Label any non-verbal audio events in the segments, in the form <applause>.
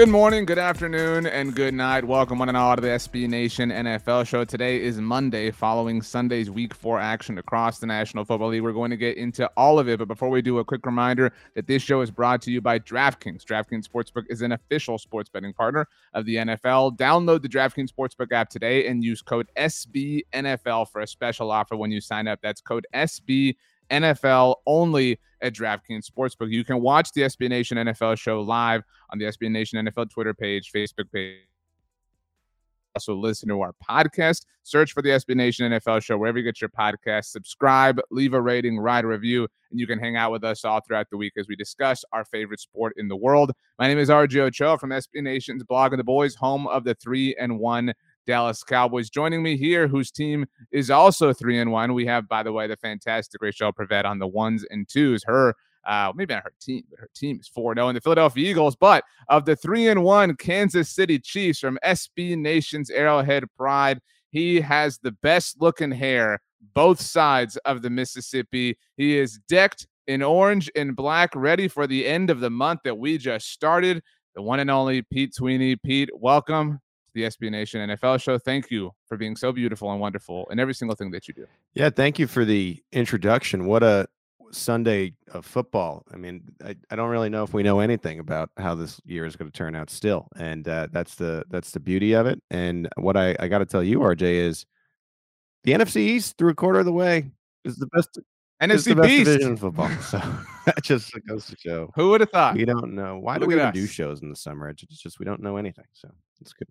Good morning, good afternoon, and good night. Welcome, one and all, to the SB Nation NFL show. Today is Monday, following Sunday's Week 4 action across the National Football League. We're going to get into all of it, but before we do, a quick reminder that this show is brought to you by DraftKings. DraftKings Sportsbook is an official sports betting partner of the NFL. Download the DraftKings Sportsbook app today and use code SBNFL for a special offer when you sign up. That's code SB. NFL only at DraftKings Sportsbook. You can watch the SB Nation NFL show live on the SB Nation NFL Twitter page, Facebook page. Also, listen to our podcast. Search for the SB Nation NFL show wherever you get your podcast. Subscribe, leave a rating, write a review, and you can hang out with us all throughout the week as we discuss our favorite sport in the world. My name is RJ Ochoa from SB Nation's Blog of the Boys, home of the three and one Dallas Cowboys. Joining me here, whose team is also three and one. We have, by the way, the fantastic Rachel Prevet on the ones and twos. Her uh, maybe not her team, but her team is 4 0 in the Philadelphia Eagles. But of the 3 and 1 Kansas City Chiefs from SB Nation's Arrowhead Pride, he has the best looking hair both sides of the Mississippi. He is decked in orange and black, ready for the end of the month that we just started. The one and only Pete Sweeney. Pete, welcome the SB Nation NFL show. Thank you for being so beautiful and wonderful in every single thing that you do. Yeah, thank you for the introduction. What a Sunday of football. I mean, I, I don't really know if we know anything about how this year is going to turn out still, and uh, that's the that's the beauty of it. And what I, I got to tell you, RJ, is the NFC East through a quarter of the way is the best. NFC the best Beast. division in football. So <laughs> that just goes to show. Who would have thought? We don't know why do we even do shows in the summer? It's just we don't know anything. So it's good.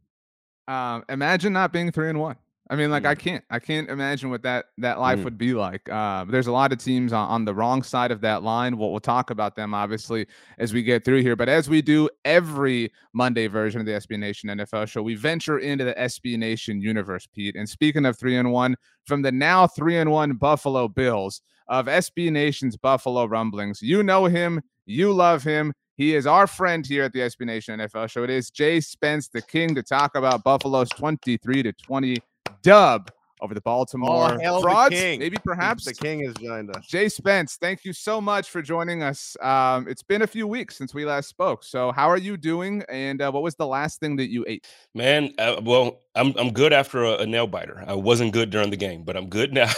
Um, imagine not being three and one. I mean, like I Mm. can't, I can't imagine what that that life Mm. would be like. Uh, there's a lot of teams on, on the wrong side of that line. We'll, we'll talk about them obviously as we get through here. But as we do every Monday version of the SB Nation NFL show, we venture into the SB Nation universe, Pete. And speaking of three and one, from the now three and one Buffalo Bills of SB Nation's Buffalo Rumblings, you know him, you love him. He is our friend here at the SB Nation NFL show. It is Jay Spence, the king, to talk about Buffalo's 23 to 20 dub over the Baltimore hail the frauds. king. Maybe perhaps the king has joined us. Jay Spence, thank you so much for joining us. Um, it's been a few weeks since we last spoke. So, how are you doing? And uh, what was the last thing that you ate? Man, uh, well, I'm I'm good after a, a nail biter. I wasn't good during the game, but I'm good <laughs> now.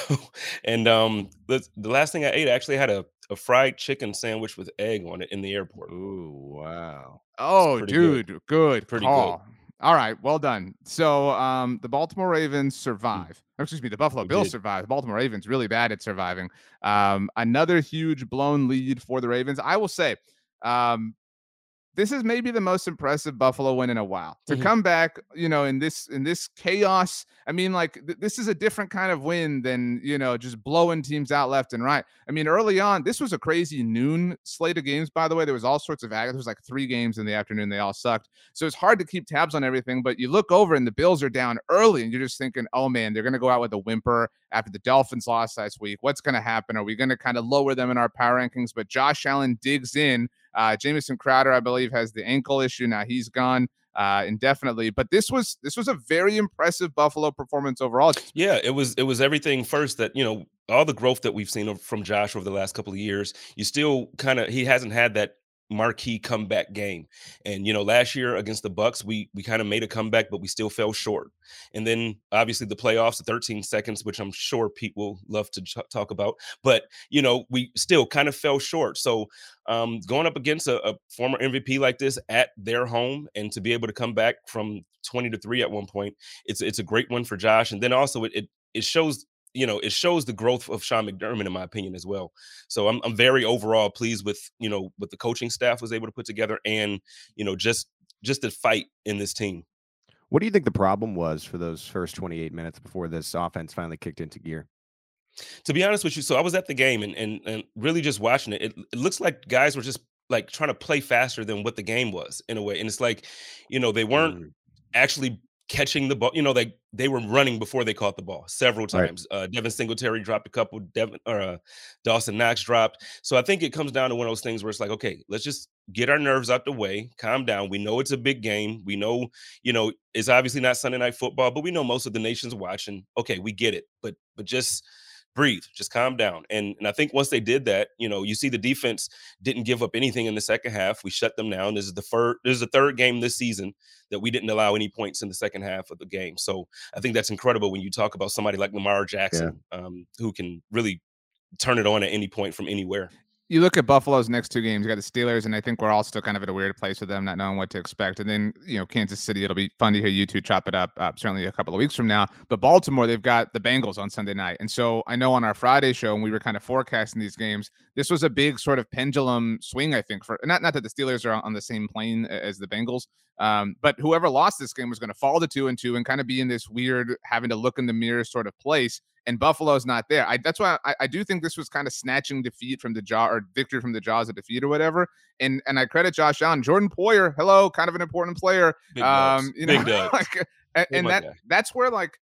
and um, the, the last thing I ate, I actually had a, a fried chicken sandwich with egg on it in the airport. Ooh, wow. Oh, pretty good. dude, good, Pretty good. All right, well done. So, um, the Baltimore Ravens survive. Or excuse me, the Buffalo We Bills did. survive. The Baltimore Ravens really bad at surviving. Um, another huge blown lead for the Ravens. I will say, um, this is maybe the most impressive Buffalo win in a while. To Mhm. come back, you know, in this in this chaos. I mean, like th- this is a different kind of win than you know just blowing teams out left and right. I mean, early on, this was a crazy noon slate of games. By the way, there was all sorts of there was like three games in the afternoon. They all sucked, so it's hard to keep tabs on everything. But you look over and the Bills are down early, and you're just thinking, oh man, they're going to go out with a whimper after the Dolphins lost last week. What's going to happen? Are we going to kind of lower them in our power rankings? But Josh Allen digs in. Uh, Jamison Crowder, I believe, has the ankle issue. Now he's gone. uh, indefinitely. But this was this was a very impressive Buffalo performance overall. Yeah, it was it was everything first that you know all the growth that we've seen from Josh over the last couple of years. You still kind of he hasn't had that marquee comeback game. And you know, last year against the Bucs, we we kind of made a comeback, but we still fell short. And then obviously the playoffs, the 13 seconds, which I'm sure Pete will love to talk about. But you know, we still kind of fell short. So um, going up against a, a former MVP like this at their home, and to be able to come back from 20 to three at one point, it's it's a great one for Josh. And then also it, it it shows you know, it shows the growth of Sean McDermott, in my opinion, as well. So I'm I'm very overall pleased with you know what the coaching staff was able to put together, and you know just just the fight in this team. What do you think the problem was for those first 28 minutes before this offense finally kicked into gear? To be honest with you, so I was at the game and and, and really just watching it. it. It looks like guys were just like trying to play faster than what the game was in a way, and it's like, you know, they weren't mm. actually catching the ball. You know, they they were running before they caught the ball several times. Right. Uh, Devin Singletary dropped a couple. Devin or uh, Dawson Knox dropped. So I think it comes down to one of those things where it's like, okay, let's just get our nerves out the way, calm down. We know it's a big game. We know, you know, it's obviously not Sunday night football, but we know most of the nation's watching. Okay, we get it, but but just breathe, just calm down. And and I think once they did that, you know, you see the defense didn't give up anything in the second half. We shut them down. This is the first this is the third game this season that we didn't allow any points in the second half of the game. So I think that's incredible when you talk about somebody like Lamar Jackson, yeah. um, who can really turn it on at any point from anywhere you look at Buffalo's next two games. You got the Steelers, and I think we're all still kind of at a weird place with them, not knowing what to expect. And then you know Kansas City. It'll be fun to hear you two chop it up. Uh, certainly a couple of weeks from now. But Baltimore, they've got the Bengals on Sunday night, and so I know on our Friday show, when we were kind of forecasting these games, this was a big sort of pendulum swing. I think for not not that the Steelers are on the same plane as the Bengals, um, but whoever lost this game was going to fall to two and two and kind of be in this weird having to look in the mirror sort of place and Buffalo's not there. I, that's why I, I, do think this was kind of snatching defeat from the jaw or victory from the jaws of defeat or whatever. And and I credit Josh Allen, Jordan Poyer, hello, kind of an important player. Big um, you know, <laughs> Big like, and, and that guy. that's where like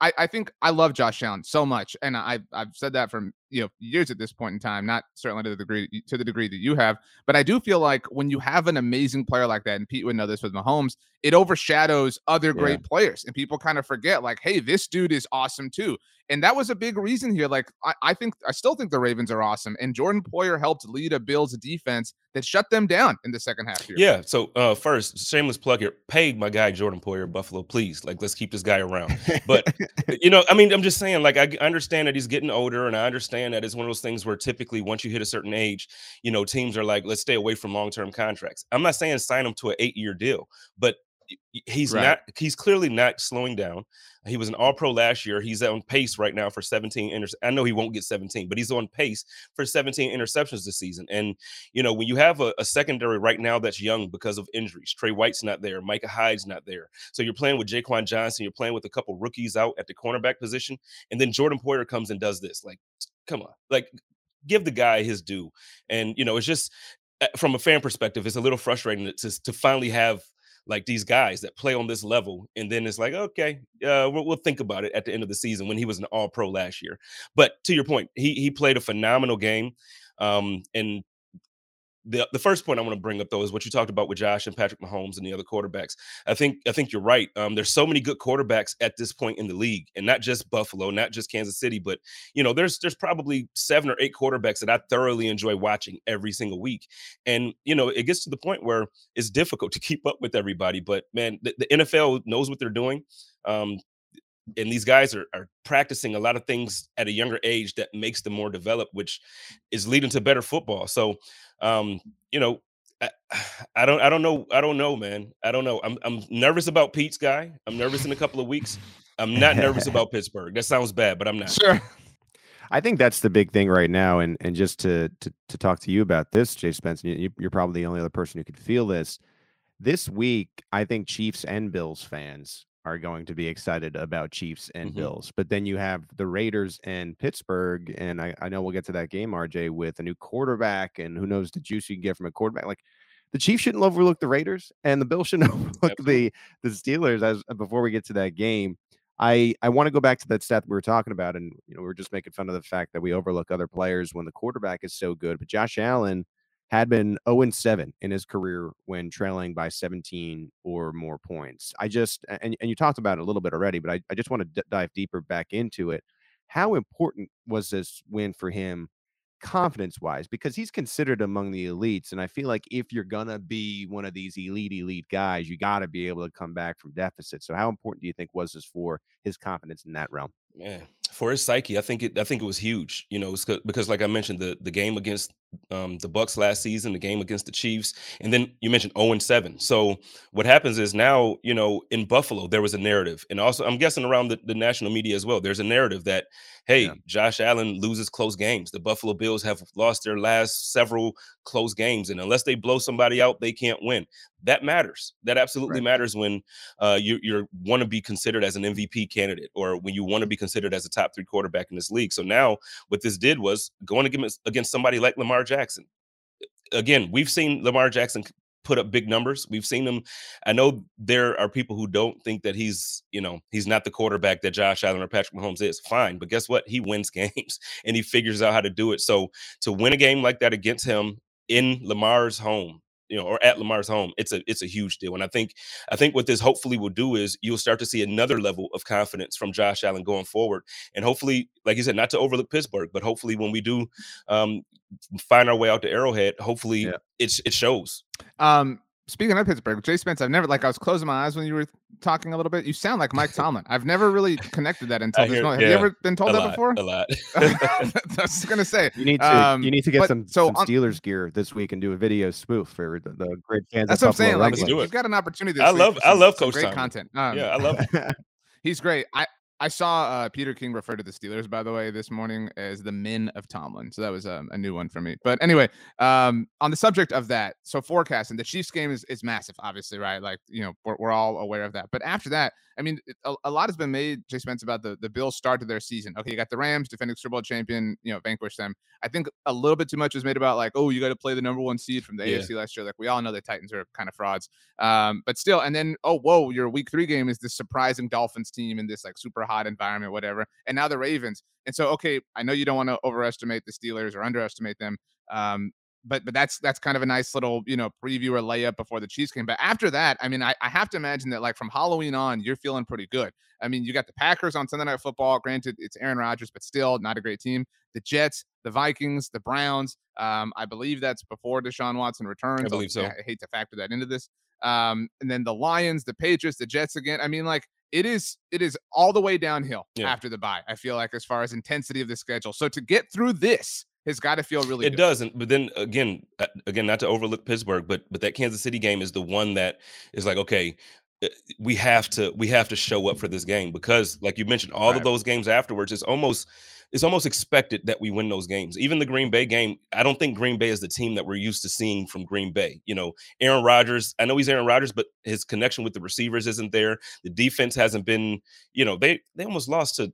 I, I think I love Josh Allen so much, and I I've said that for you know years at this point in time, not certainly to the degree to the degree that you have, but I do feel like when you have an amazing player like that, and Pete would know this with Mahomes, it overshadows other great yeah. players, and people kind of forget like, hey, this dude is awesome too, and that was a big reason here. Like I, I think I still think the Ravens are awesome, and Jordan Poyer helped lead a Bills defense that shut them down in the second half here. Yeah. So uh, first, shameless plug here, pay my guy Jordan Poyer Buffalo, please. Like let's keep this guy around. But <laughs> you know, I mean, I'm just saying, like I understand that he's getting older, and I understand that it's one of those things where typically once you hit a certain age, you know, teams are like, let's stay away from long term contracts. I'm not saying sign them to an eight year deal, but he's right. not he's clearly not slowing down. He was an all pro last year. He's on pace right now for 17 inter- i know he won't get 17 but he's on pace for 17 interceptions this season. And you know when you have a, a secondary right now that's young because of injuries trey white's not there micah hyde's not there. So you're playing with jaquan johnson you're playing with a couple rookies out at the cornerback position and then jordan poyer comes and does this. Like come on. Like give the guy his due. And you know it's just eh, from a fan perspective, it's a little frustrating to, to finally have like these guys that play on this level, and then it's like, okay, uh, we'll, we'll think about it at the end of the season when he was an All Pro last year. But to your point, he he played a phenomenal game, um, and the the first point I want to bring up though is what you talked about with Josh and Patrick Mahomes and the other quarterbacks. I think I think you're right. Um, there's so many good quarterbacks at this point in the league, and not just Buffalo, not just Kansas City, but you know, there's there's probably seven or eight quarterbacks that I thoroughly enjoy watching every single week. And you know, it gets to the point where it's difficult to keep up with everybody. But man, the, the NFL knows what they're doing. Um, and these guys are, are practicing a lot of things at a younger age that makes them more developed which is leading to better football so um, you know, I, <sighs> I, don't I don't know I don't know, man. I don't know. I'm I'm nervous about Pete's guy. I'm nervous in a couple of weeks. I'm not nervous <laughs> about Pittsburgh. That sounds bad, but I'm not. Sure. I think that's the big thing right now, and and just to to, to talk to you about this, Jay Spencer, you, you're probably the only other person who could feel this. This week, I think Chiefs and Bills fans are going to be excited about Chiefs and mm-hmm. Bills. But then you have the Raiders and Pittsburgh, and I, I know we'll get to that game, RJ, with a new quarterback, and who knows the juice you can get from a quarterback. Like the Chiefs shouldn't overlook the Raiders, and the Bills shouldn't <laughs> overlook the the Steelers. As before we get to that game, I I want to go back to that stat we were talking about, and you know we are just making fun of the fact that we overlook other players when the quarterback is so good. But Josh Allen had been 0 7 in his career when trailing by 17 or more points. I just, and, and you talked about it a little bit already, but I, I just want to d- dive deeper back into it. How important was this win for him confidence wise? Because he's considered among the elites. And I feel like if you're going to be one of these elite, elite guys, you got to be able to come back from deficit. So, how important do you think was this for his confidence in that realm? Yeah, for his psyche, I think it. I think it was huge. You know, because like I mentioned, the the game against um, the Bucs last season, the game against the Chiefs, and then you mentioned zero oh and seven. So what happens is now, you know, in Buffalo there was a narrative, and also I'm guessing around the, the national media as well. There's a narrative that hey, yeah. Josh Allen loses close games. The Buffalo Bills have lost their last several close games, and unless they blow somebody out, they can't win. That matters. That absolutely right. matters when uh, you you want to be considered as an MVP candidate, or when you want to be considered as a top three quarterback in this league. So now what this did was going against against somebody like Lamar Jackson. Again, we've seen Lamar Jackson put up big numbers. We've seen him. I know there are people who don't think that he's, you know, he's not the quarterback that Josh Allen or Patrick Mahomes is. Fine, but guess what? He wins <laughs> games and he figures out how to do it. So to win a game like that against him in Lamar's home, you know, or at Lamar's home, it's a it's a huge deal. And I think I think what this hopefully will do is you'll start to see another level of confidence from Josh Allen going forward. And hopefully, like you said, not to overlook Pittsburgh, but hopefully when we do um, find our way out to Arrowhead, hopefully yeah. it's it shows. Um, speaking of Pittsburgh, Jay Spence, I've never like I was closing my eyes when you were talking a little bit. You sound like Mike Tomlin. I've never really connected that until this moment. Have yeah, you ever been told that lot, before? A lot. <laughs> I was gonna say you need to um, you need to get but, some, so some Steelers on, gear this week and do a video spoof for the, the great fans. That's what I'm saying. Like you've got an opportunity. I love I love Coach great Tomlin. content. Um, yeah, I love. <laughs> he's great. I I saw uh, Peter King refer to the Steelers, by the way, this morning as the men of Tomlin. So that was um, a new one for me. But anyway, um, on the subject of that, so forecasting, the Chiefs game is, is massive, obviously, right? Like, you know, we're, we're all aware of that. But after that, I mean, a, a, lot has been made, Jay Spence, about the, the Bills' start to their season. Okay, you got the Rams, defending Super Bowl champion, you know, vanquish them. I think a little bit too much was made about, like, oh, you got to play the number one seed from the yeah. AFC last year. Like, we all know the Titans are kind of frauds. Um, but still, and then, oh, whoa, your week three game is this surprising Dolphins team in this, like, super hot environment, whatever. And now the Ravens. And so, okay, I know you don't want to overestimate the Steelers or underestimate them. Um, but but that's that's kind of a nice little you know preview or layup before the Chiefs game. But after that, I mean, I, I have to imagine that like from Halloween on, you're feeling pretty good. I mean, you got the Packers on Sunday Night Football. Granted, it's Aaron Rodgers, but still not a great team. The Jets, the Vikings, the Browns. Um, I believe that's before Deshaun Watson returns. I believe so. I hate to factor that into this. Um, and then the Lions, the Patriots, the Jets again. I mean, like it is it is all the way downhill yeah. after the bye. I feel like as far as intensity of the schedule. So to get through this has got to feel really. It good. doesn't. But then again, uh, again, not to overlook Pittsburgh, but but that Kansas City game is the one that is like, okay, uh, we have to we have to show up for this game because, like you mentioned, all right. of those games afterwards, it's almost it's almost expected that we win those games. Even the Green Bay game, I don't think Green Bay is the team that we're used to seeing from Green Bay. You know, Aaron Rodgers, I know he's Aaron Rodgers, but his connection with the receivers isn't there. The defense hasn't been, you know, they they almost lost to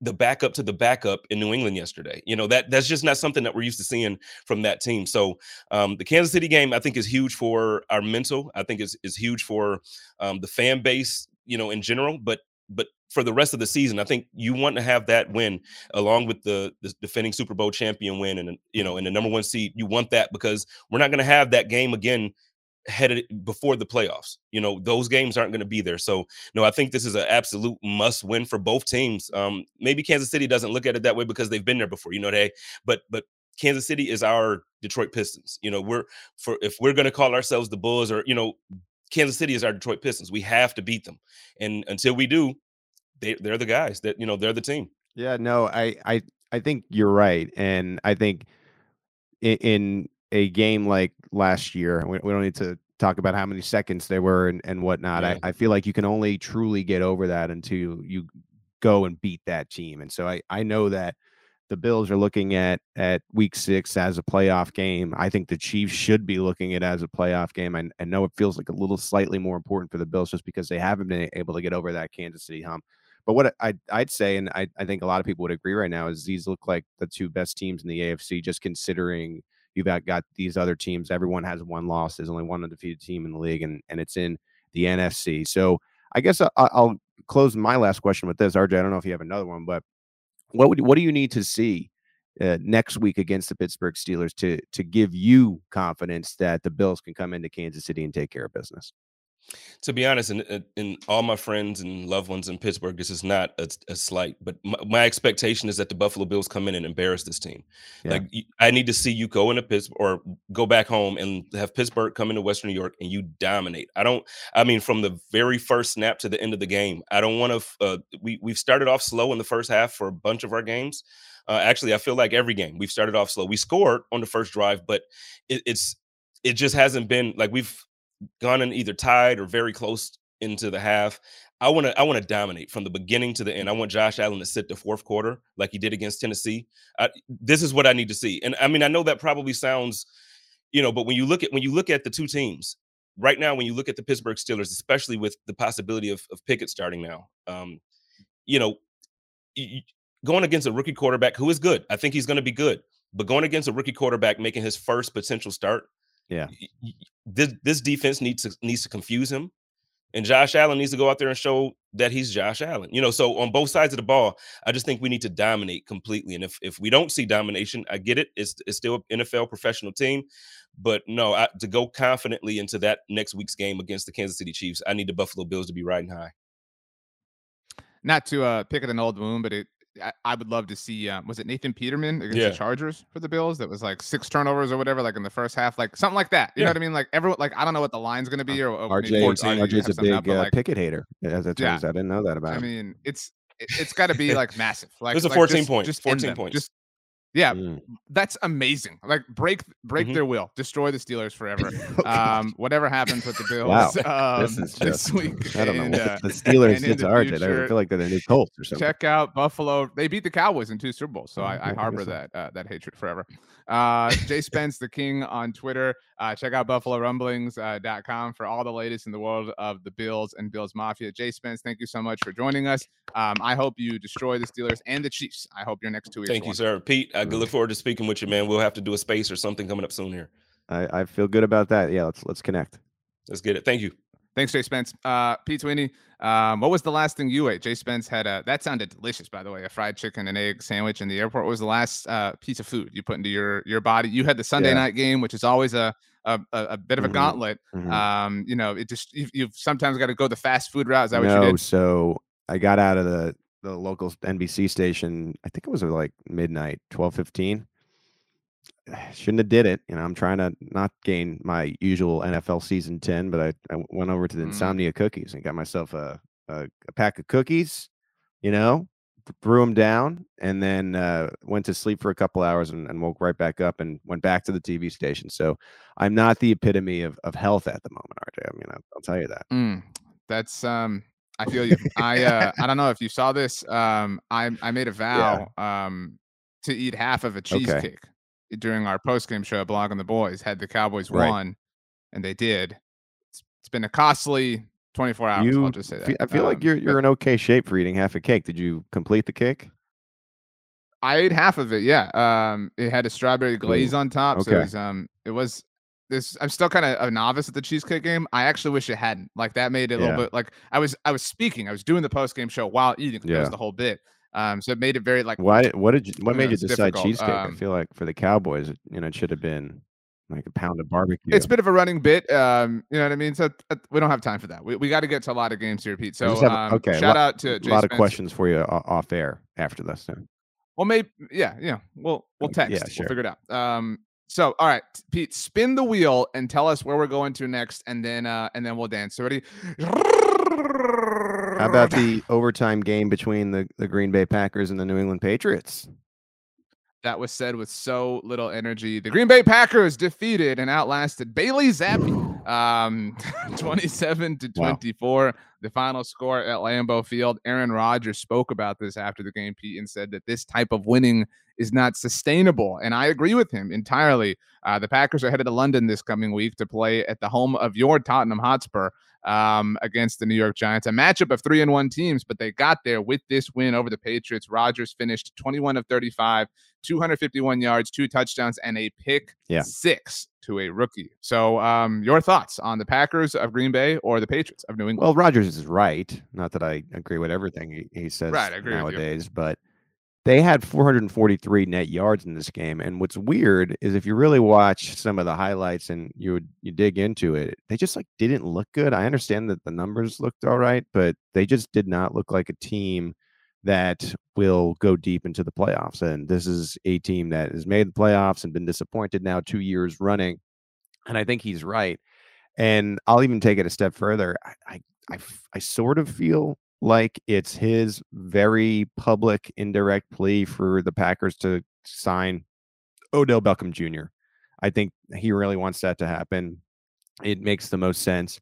the backup to the backup in New England yesterday. You know that that's just not something that we're used to seeing from that team. So um, the Kansas City game, I think, is huge for our mental. I think is is huge for um, the fan base, you know, in general. But but for the rest of the season, I think you want to have that win along with the, the defending Super Bowl champion win and you know in the number one seed. You want that because we're not going to have that game again headed before the playoffs. You know, those games aren't going to be there. So, no, I think this is an absolute must win for both teams. Um, maybe Kansas City doesn't look at it that way because they've been there before, you know, they, but, but Kansas City is our Detroit Pistons. You know, we're for if we're going to call ourselves the Bulls or, you know, Kansas City is our Detroit Pistons. We have to beat them. And until we do, they, they're the guys that, you know, they're the team. Yeah, no, I, I, I think you're right. And I think in, in a game like last year, we, we, don't need to talk about how many seconds there were and, and whatnot. Yeah. I, I feel like you can only truly get over that until you go and beat that team. And so I, I know that the Bills are looking at at week six as a playoff game. I think the Chiefs should be looking at it as a playoff game. I, I know it feels like a little slightly more important for the Bills just because they haven't been able to get over that Kansas City hump. But what I, I'd say, and I, I think a lot of people would agree right now, is these look like the two best teams in the AFC, just considering – you've got, these other teams. Everyone has one loss. There's only one undefeated team in the league, and and it's in the NFC. So I guess I, I'll close my last question with this, RJ. I don't know if you have another one, but what would what do you need to see uh, next week against the Pittsburgh Steelers to to give you confidence that the Bills can come into Kansas City and take care of business? To be honest, and in, all my friends and loved ones in Pittsburgh, this is not a, a slight, but my, my, expectation is that the Buffalo Bills come in and embarrass this team. Yeah. Like I need to see you go into Pittsburgh or go back home and have Pittsburgh come into Western New York and you dominate. I don't. I mean, from the very first snap to the end of the game, I don't want to. Uh, we we've started off slow in the first half for a bunch of our games. Uh, actually, I feel like every game we've started off slow. We scored on the first drive, but it, it's it just hasn't been like we've gone in either tied or very close into the half. I want to I want to dominate from the beginning to the end. I want Josh Allen to sit the fourth quarter like he did against Tennessee. I, this is what I need to see. And I mean, I know that probably sounds, you know, but when you look at when you look at the two teams right now, when you look at the Pittsburgh Steelers, especially with the possibility of, of Pickett starting now, um, you know, going against a rookie quarterback who is good. I think he's going to be good. But going against a rookie quarterback making his first potential start, yeah. This this defense needs to needs to confuse him. And Josh Allen needs to go out there and show that he's Josh Allen. You know, so on both sides of the ball, I just think we need to dominate completely. And if if we don't see domination, I get it. It's it's still an NFL professional team, but no, I, to go confidently into that next week's game against the Kansas City Chiefs, I need the Buffalo Bills to be riding high. Not to uh, pick at an old wound, but it I, I would love to see. Um, was it Nathan Peterman against yeah. the Chargers for the Bills? That was like six turnovers or whatever, like in the first half, like something like that. You yeah. know what I mean? Like everyone, like I don't know what the line's going to be. Or, or RJ, RJ's a big up, uh, like, Pickett hater. As it turns, yeah. I didn't know that about. I mean, it's it, has got to be like massive. Like there's a 14 like, just, points. Just 14 points. Just yeah, mm. that's amazing. Like break break mm-hmm. their will, destroy the Steelers forever. <laughs> oh, um, whatever happens with the Bills wow. um, this, is just, this week. I don't know. uh, the Steelers did to I feel like they're the new Colts or something. Check out Buffalo. They beat the Cowboys in two Super Bowls, so oh, I, I, harbor that uh, that hatred forever. Uh, Jay <laughs> Spence, the King on Twitter. Uh, check out BuffaloRumblings.com uh, for all the latest in the world of the Bills and Bills Mafia. Jay Spence, thank you so much for joining us. Um, I hope you destroy the Steelers and the Chiefs. I hope your next two weeks. Thank you, sir. Pete, I look forward to speaking with you, man. We'll have to do a space or something coming up soon here. I, I feel good about that. Yeah, let's let's connect. Let's get it. Thank you. Thanks, Jay Spence. Uh, Pete Sweeney, um, what was the last thing you ate? Jay Spence had a that sounded delicious, by the way, a fried chicken and egg sandwich in the airport. What was the last uh, piece of food you put into your your body? You had the Sunday yeah. night game, which is always a a, a bit of a mm-hmm. gauntlet. Mm-hmm. Um, you know, it just you've, you've sometimes got to go the fast food route. Is that what no, you did? So I got out of the the local NBC station. I think it was like midnight, twelve fifteen <sighs> shouldn't have did it. You know, I'm trying to not gain my usual NFL season 10, but I, I went over to the mm. Insomnia cookies and got myself a, a, a, pack of cookies, you know, threw them down and then uh, went to sleep for a couple hours and, and, woke right back up and went back to the TV station. So I'm not the epitome of, of health at the moment, RJ. I mean, I'll, I'll tell you that. Mm. That's, um, I feel you. I, uh, I don't know if you saw this. Um, I, I made a <laughs> vow, yeah. um, to eat half of a cheesecake. Okay during our post game show, Blog on the Boys, had the Cowboys right. won, and they did. It's, it's been a costly 24 hours. You, I'll just say that. I feel um, like you're you're but, in okay shape for eating half a cake. Did you complete the cake? I ate half of it. Yeah. Um, it had a strawberry glaze Ooh, on top. Okay. So it was, um, it was this. I'm still kind of a novice at the cheesecake game. I actually wish it hadn't. Like that made it a yeah. little bit like I was I was speaking. I was doing the post game show while eating. Yeah. That was the whole bit. Um, so it made it very like why? What did you? What made know, you decide difficult. cheesecake? Um, I feel like for the Cowboys, you know, it should have been like a pound of barbecue. It's a bit of a running bit. Um, you know what I mean? So uh, we don't have time for that. We, we got to get to a lot of games here, Pete. So have, um, okay, shout out to a lot of questions for you off air after this. Well, maybe yeah, yeah. We'll we'll text. Yeah, sure. We'll figure it out. Um, so all right, Pete, spin the wheel and tell us where we're going to next, and then uh, and then we'll dance. So ready? How about the overtime game between the, the Green Bay Packers and the New England Patriots? That was said with so little energy. The Green Bay Packers defeated and outlasted Bailey Zappe um, <laughs> 27 to 24. Wow. The final score at Lambeau Field. Aaron Rodgers spoke about this after the game, Pete, and said that this type of winning is not sustainable. And I agree with him entirely. Uh, the Packers are headed to London this coming week to play at the home of your Tottenham Hotspur um, against the New York Giants. A matchup of three and one teams, but they got there with this win over the Patriots. Rodgers finished 21 of 35, 251 yards, two touchdowns, and a pick yeah. six to a rookie. So, um, your thoughts on the Packers of Green Bay or the Patriots of New England? Well, Rodgers is right. Not that I agree with everything he, he says right, nowadays, but they had 443 net yards in this game. And what's weird is if you really watch some of the highlights and you would you dig into it, they just like didn't look good. I understand that the numbers looked all right, but they just did not look like a team that will go deep into the playoffs. And this is a team that has made the playoffs and been disappointed now two years running. And I think he's right. And I'll even take it a step further. I, I, I, I sort of feel like it's his very public, indirect plea for the Packers to sign Odell Beckham Jr. I think he really wants that to happen. It makes the most sense.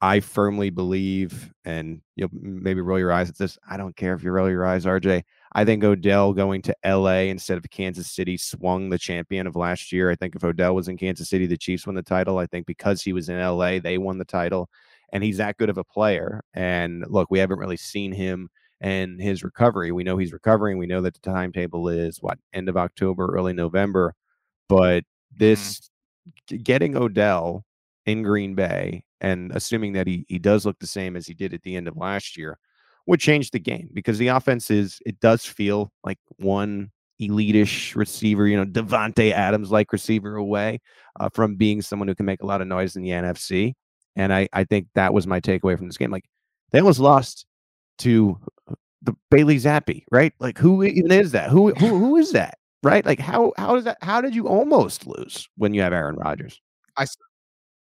I firmly believe, and you'll maybe roll your eyes at this. I don't care if you roll your eyes, RJ. I think Odell going to LA instead of Kansas City swung the champion of last year. I think if Odell was in Kansas City, the Chiefs won the title. I think because he was in LA, they won the title and he's that good of a player. And look, we haven't really seen him and his recovery. We know he's recovering. We know that the timetable is what end of October, early November. But mm-hmm. this getting Odell in Green Bay and assuming that he he does look the same as he did at the end of last year would change the game because the offense is it does feel like one elitish receiver, you know, Davante Adams like receiver away uh, from being someone who can make a lot of noise in the NFC. And I, I think that was my takeaway from this game. Like they almost lost to the Bailey Zappe, right? Like who even is that? Who who who is that? Right? Like how how does that how did you almost lose when you have Aaron Rodgers? I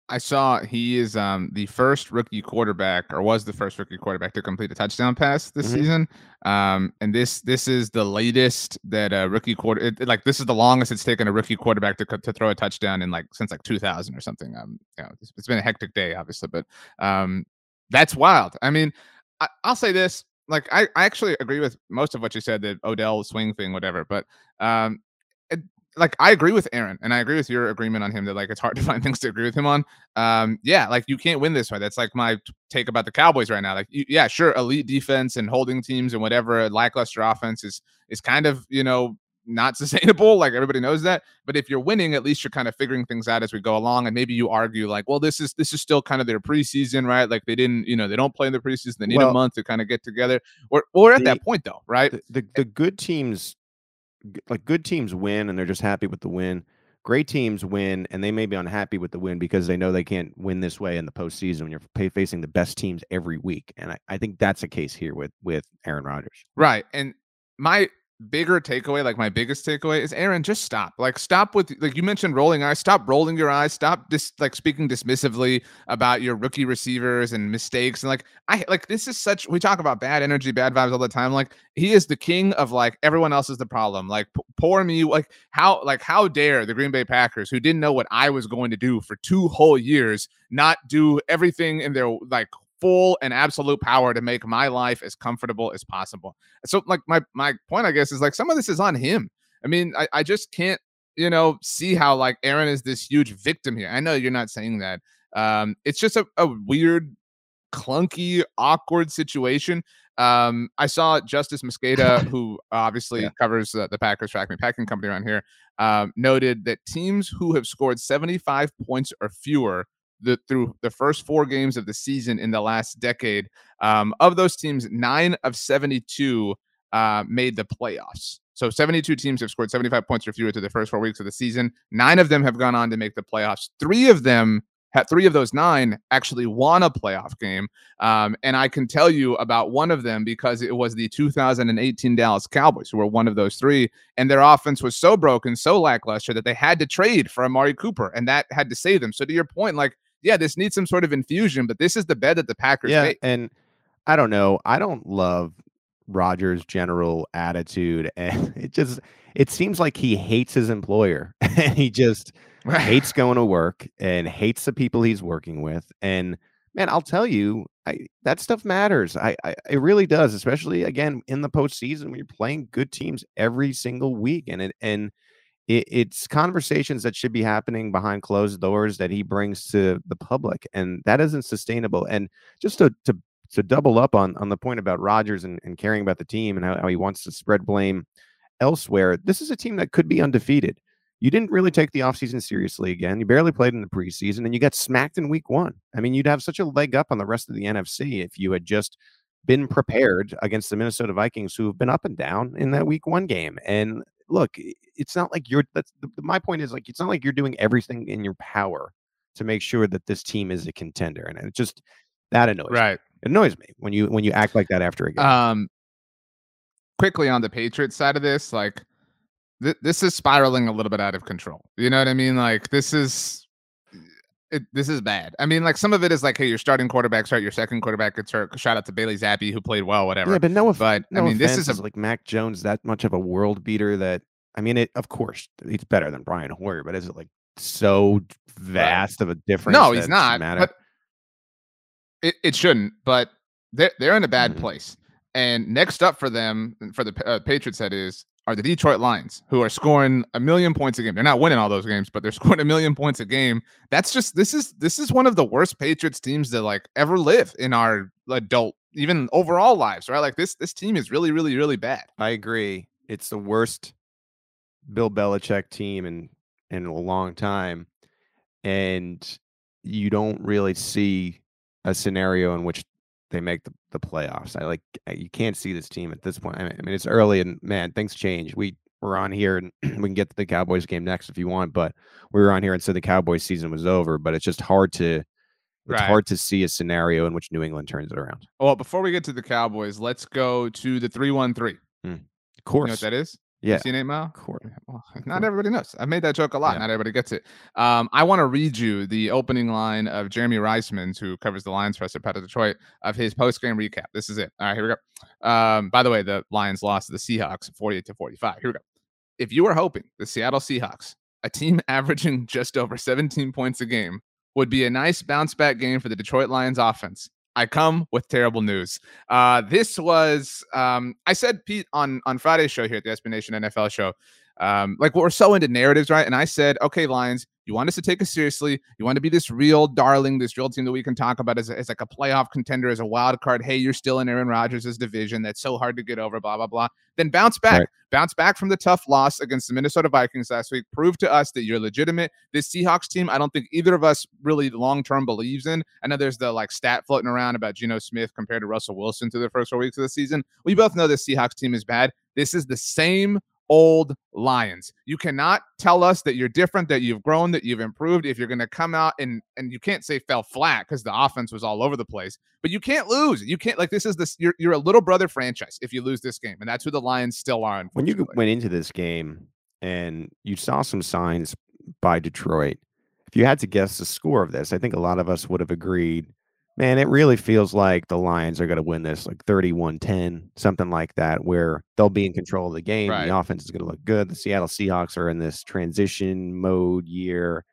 I saw he is um, the first rookie quarterback, or was the first rookie quarterback to complete a touchdown pass this mm-hmm. season. Um, and this this is the latest that a rookie quarter it, like this is the longest it's taken a rookie quarterback to to throw a touchdown in like since like 2000 or something. Um, you know, it's, it's been a hectic day, obviously, but um, that's wild. I mean, I, I'll say this: like I, I actually agree with most of what you said that Odell swing thing, whatever. But um, like I agree with Aaron, and I agree with your agreement on him that like it's hard to <laughs> find things to agree with him on. Um, yeah, like you can't win this way. That's like my take about the Cowboys right now. Like, you, yeah, sure, elite defense and holding teams and whatever, lackluster offense is is kind of you know not <laughs> sustainable. Like everybody knows that. But if you're winning, at least you're kind of figuring things out as we go along. And maybe you argue like, well, this is this is still kind of their preseason, right? Like they didn't, you know, they don't play in the preseason. They need well, a month to kind of get together. We're, we're at the, that point though, right? The, the, the good teams like good teams win and they're just happy with the win. Great teams win and they may be unhappy with the win because they know they can't win this way in the postseason when you're facing the best teams every week. And I, I think that's a case here with with Aaron Rodgers. Right. And my bigger takeaway, like my biggest takeaway is Aaron, just stop. Like stop with like you mentioned rolling eyes. Stop rolling your eyes. Stop this like speaking dismissively about your rookie receivers and mistakes. And like I like this is such we talk about bad energy, bad vibes all the time. Like he is the king of like everyone else is the problem. Like poor me. Like how like how dare the Green Bay Packers who didn't know what I was going to do for two whole years not do everything in their like full and absolute power to make my life as comfortable as possible. So like my my point I guess is like some of this is on him. I mean, I, I just can't, you know, see how like Aaron is this huge victim here. I know you're not saying that. Um, it's just a, a weird, clunky, awkward situation. Um, I saw Justis Mosqueda, <laughs> who obviously yeah. covers uh, the Packers track and packing company around here, um, noted that teams who have scored 75 points or fewer the through the first four games of the season in the last decade. Um, of those teams, nine of 72 uh, made the playoffs. So 72 teams have scored 75 points or fewer to the first four weeks of the season. Nine of them have gone on to make the playoffs. Three of them had three of those nine actually won a playoff game. Um, and I can tell you about one of them because it was the 2018 Dallas Cowboys who were one of those three. And their offense was so broken, so lackluster that they had to trade for Amari Cooper, and that had to save them. So to your point, like yeah, this needs some sort of infusion, but this is the bed that the Packers yeah, make. And I don't know. I don't love Rodgers' general attitude. And <laughs> it just it seems like he hates his employer <laughs> and he just <laughs> hates going to work and hates the people he's working with. And man, I'll tell you, I, that stuff matters. I, I it really does, especially again in the postseason when you're playing good teams every single week. And it and it, it's conversations that should be happening behind closed doors that he brings to the public, and that isn't sustainable. And just to to to double up on on the point about Rodgers and, and caring about the team and how, how he wants to spread blame elsewhere, this is a team that could be undefeated. You didn't really take the offseason seriously again. You barely played in the preseason and you got smacked in week one. I mean, you'd have such a leg up on the rest of the NFC if you had just been prepared against the Minnesota Vikings, who have been up and down in that Week One game. And look, it's not like you're. That's the, my point. Is like it's not like you're doing everything in your power to make sure that this team is a contender, and it just that annoys. Right. Me. It annoys me when you when you act like that after a game. Um, quickly on the Patriots side of this, like th- this is spiraling a little bit out of control. You know what I mean? Like this is it, this is bad. I mean, like some of it is like, hey, your starting quarterback's hurt, your second quarterback gets hurt. Shout out to Bailey Zappe who played well, whatever. Yeah, but no, but no I mean, this is a like Mac Jones that much of a world beater that I mean, it of course he's better than Brian Hoyer, but is it like so vast of a difference? no, he's not. But it, it shouldn't. But they're they're in a bad Mhm. place. And next up for them, for the uh, Patriots, that is, are the Detroit Lions, who are scoring a million points a game. They're not winning all those games, but they're <laughs> scoring a million points a game. That's just this is this is one of the worst Patriots teams that like ever live in our adult, even overall lives, right? Like this this team is really, really, really bad. I agree. It's the worst Bill Belichick team in in a long time, and you don't really see a scenario in which they make the, the playoffs. I like you can't see this team at this point. I mean, I mean, it's early and man, things change. We we're on here and <clears throat> we can get to the Cowboys game next if you want, but we were on here and said the Cowboys season was over. But it's just hard to it's Right. hard to see a scenario in which New England turns it around. Well, before we get to the Cowboys, let's go to the three one three. Hmm, of You know course, what that is? Yeah, You seen of. Well, <laughs> not everybody knows. I've made that joke a lot. Yeah. Not everybody gets it. Um, I want to read you the opening line of Jeremy Reisman, who covers the Lions for us at Pride of Detroit, of his post game recap. This is it. All right, here we go. Um, by the way, the Lions lost to the Seahawks 48 to 45. Here we go. If you were hoping the Seattle Seahawks, a team <laughs> averaging just over 17 points a game, would be a nice bounce back game for the Detroit Lions offense, I come with terrible news. Uh, this was um, I said Pete on on Friday's show here at the Nation NFL show. Um, like we're so into narratives, right? And I said, okay, Lions, you want us to take us seriously. You want to be this real darling, this real team that we can talk about as, as like a playoff contender, as a wild card. Hey, you're still in Aaron Rodgers' division. That's so hard to get over, blah, blah, blah. Then bounce back. Right. Bounce back from the tough loss against the Minnesota Vikings last week. Prove to us that you're legitimate. This Seahawks team, I don't think either of us really long term believes in. I know there's the like stat floating around about Geno Smith compared to Russell Wilson through the first four weeks of the season. We both know this Seahawks team is bad. This is the same old Lions. You cannot tell us that you're different, that you've grown, that you've improved. If you're going to come out and and you can't say fell flat because the offense was all over the place, but you can't lose. You can't like this is this. You're you're a little brother franchise if you lose this game, and that's who the Lions still are. when you went into this game and you saw some signs by Detroit, if you had to guess the score of this, I think a lot of us would have agreed, man, it really feels like the Lions are going to win this like 31 10, something like that, where they'll be in control of the game. Right. The offense is going to look good. The Seattle Seahawks are in this transition mode year.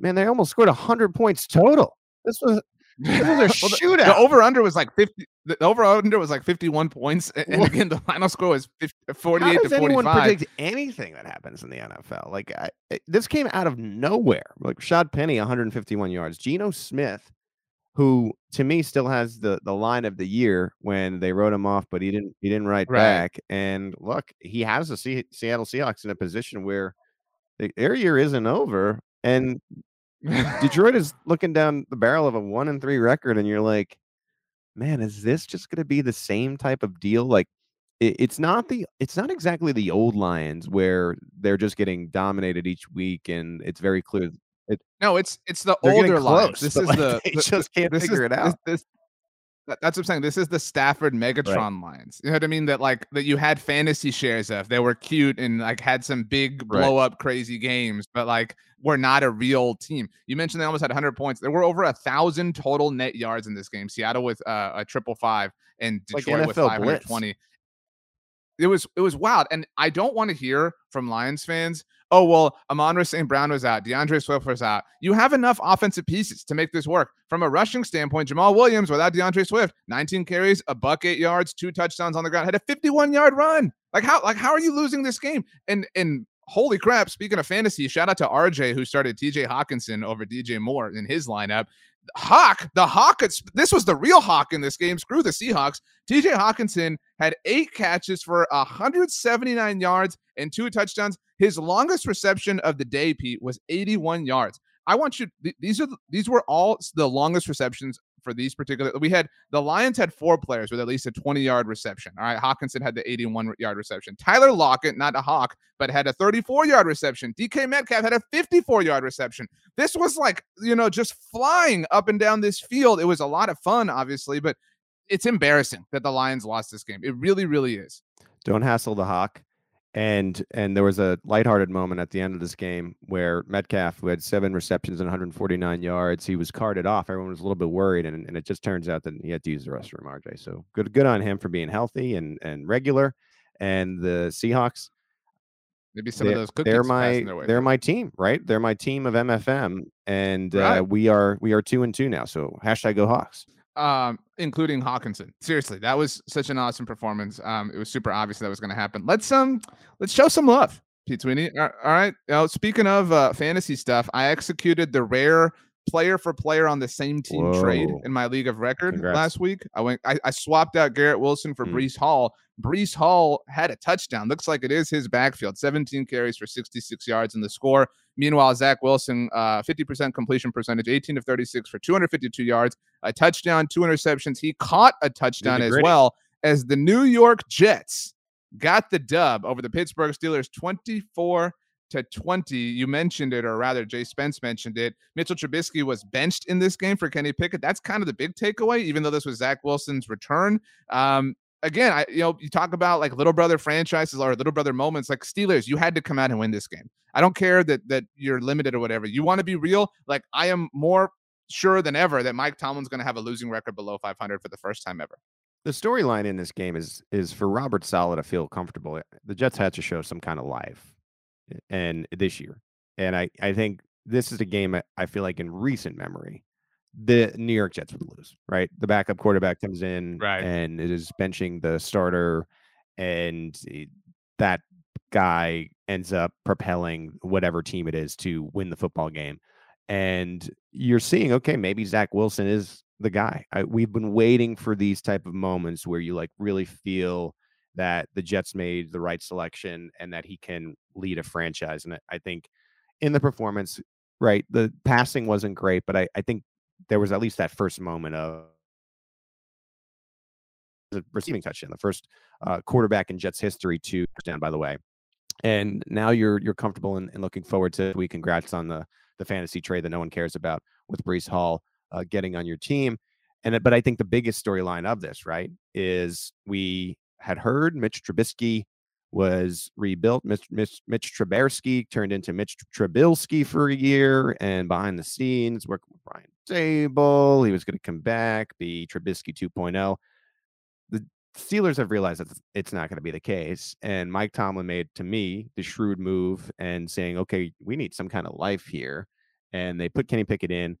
Man, they almost scored 100 points total. This was, this was a <laughs> Well, shootout. The over under was like 50. The over under was like 51 points. And, and again, the final score was 50, uh, How 48 does to anyone 45. predict anything that happens in the NFL? Like I, this came out of nowhere. Like Rashad Penny, 151 yards. Geno Smith, who to me still has the the line of the year when they wrote him off, but he didn't he didn't write Right. back. And look, he has the Se- Seattle Seahawks in a position where the, their year isn't over, and Detroit is looking down the barrel of a one and three record, and you're like, man, is this just going to be the same type of deal? Like, it, it's not the, it's not exactly the old Lions where they're just getting dominated each week, and it's very clear. No, it's it's the older close, This is like, the <laughs> they the- just can't this figure is, it out. This, that- that's what I'm saying. This is the Stafford Megatron Lions. You know what I mean? That like that you had fantasy shares of. They were cute and like had some big Right. blow up crazy games, but like we're not a real team. You mentioned they almost had 100 points. There were over a thousand total net yards in this game. Seattle with uh, a triple five and like Detroit with NFL blitz. 520. It was it was wild, and I don't want to hear from Lions fans. Oh well, Amon St. Brown was out, DeAndre Swift was out. You have enough offensive pieces to make this work. From a rushing standpoint, Jamaal Williams without DeAndre Swift, 19 carries, a buck eight yards, two touchdowns on the ground, had a 51 yard run. Like how like how are you losing this game? And and holy crap! Speaking of fantasy, shout out to RJ who started TJ Hockenson over DJ Moore in his lineup. Hawk, the Hawk, this was the real Hawk in this game. Screw the Seahawks. TJ Hockenson had eight catches for 179 yards and two touchdowns. His longest reception of the day, Pete, was 81 yards. I want you. th- these are the- these were all the longest receptions for these particular. We had the Lions had four players with at least a 20 yard reception. All right, Hockenson had the 81 yard reception. Tyler Lockett, not a hawk, but had a 34 yard reception. DK Metcalf had a 54 yard reception. This was like you know just flying up and down this field. It was a lot of fun, obviously, but it's embarrassing that the Lions lost this game. It really, really is. Don't hassle the hawk. And and there was a lighthearted moment at the end of this game where Metcalf, who had seven receptions and 149 yards, he was carted off. Everyone was a little bit worried, and, and it just turns out that he had to use the restroom, RJ. So good good on him for being healthy and and regular. And the Seahawks, maybe some of those cookies they're my they're my team, right? They're my team of MFM, and right. uh, we are we are two and two now. So hashtag go Hawks um, including Hockenson. Seriously, that was such an awesome performance. Um, it was super obvious that was going to happen. Let's um, let's show some love, Pete Sweeney. All right. Now, speaking of uh, fantasy stuff, I executed the rare player for player on the same team Whoa. trade in my league of record Congrats. last week. I went, I, I, swapped out Garrett Wilson for mm. Breece Hall. Breece Hall had a touchdown. Looks like it is his backfield. 17 carries for 66 yards in the score. Meanwhile, Zach Wilson, uh, 50% completion percentage, 18 of 36 for 252 yards, a touchdown, two interceptions. He caught a touchdown as well as the New York Jets got the dub over the Pittsburgh Steelers 24 to 20. You mentioned it, or rather, Jay Spence mentioned it. Mitchell Trubisky was benched in this game for Kenny Pickett. That's kind of the big takeaway, even though this was Zach Wilson's return. Um, again, I you know, you talk about like little brother franchises or little brother moments, like Steelers, you had to come out and win this game. I don't care that that you're limited or whatever. You want to be real. Like I am more sure than ever that Mike Tomlin's going to have a losing record below 500 for the first time ever. The storyline in this game is is for Robert Saleh to feel comfortable. The Jets had to show some kind of life and this year. And I, I think this is a game I feel like in recent memory, the New York Jets would lose, right? The backup quarterback comes in right. and it is benching the starter, and that guy ends up propelling whatever team it is to win the football game. And you're seeing, okay, maybe Zach Wilson is the guy. I, we've been waiting for these type of moments where you like really feel that the Jets made the right selection and that he can lead a franchise. And I think in the performance, right, the passing wasn't great, but I, I think there was at least that first moment of the receiving touchdown, the first uh, quarterback in Jets history to touchdown, by the way. And now you're you're comfortable and, looking forward to we congrats on the the fantasy trade that no one cares about with Breece Hall uh, getting on your team. And but I think the biggest storyline of this, right, is we had heard Mitch Trubisky was rebuilt. Mitch, Mitch, Mitch turned into Mitch Trubilski for a year, and behind the scenes, working with Brian Daboll, he was going to come back, be Trubisky 2.0. The Steelers have realized that it's not going to be the case, and Mike Tomlin made to me the shrewd move and saying, "Okay, we need some kind of life here," and they put Kenny Pickett in.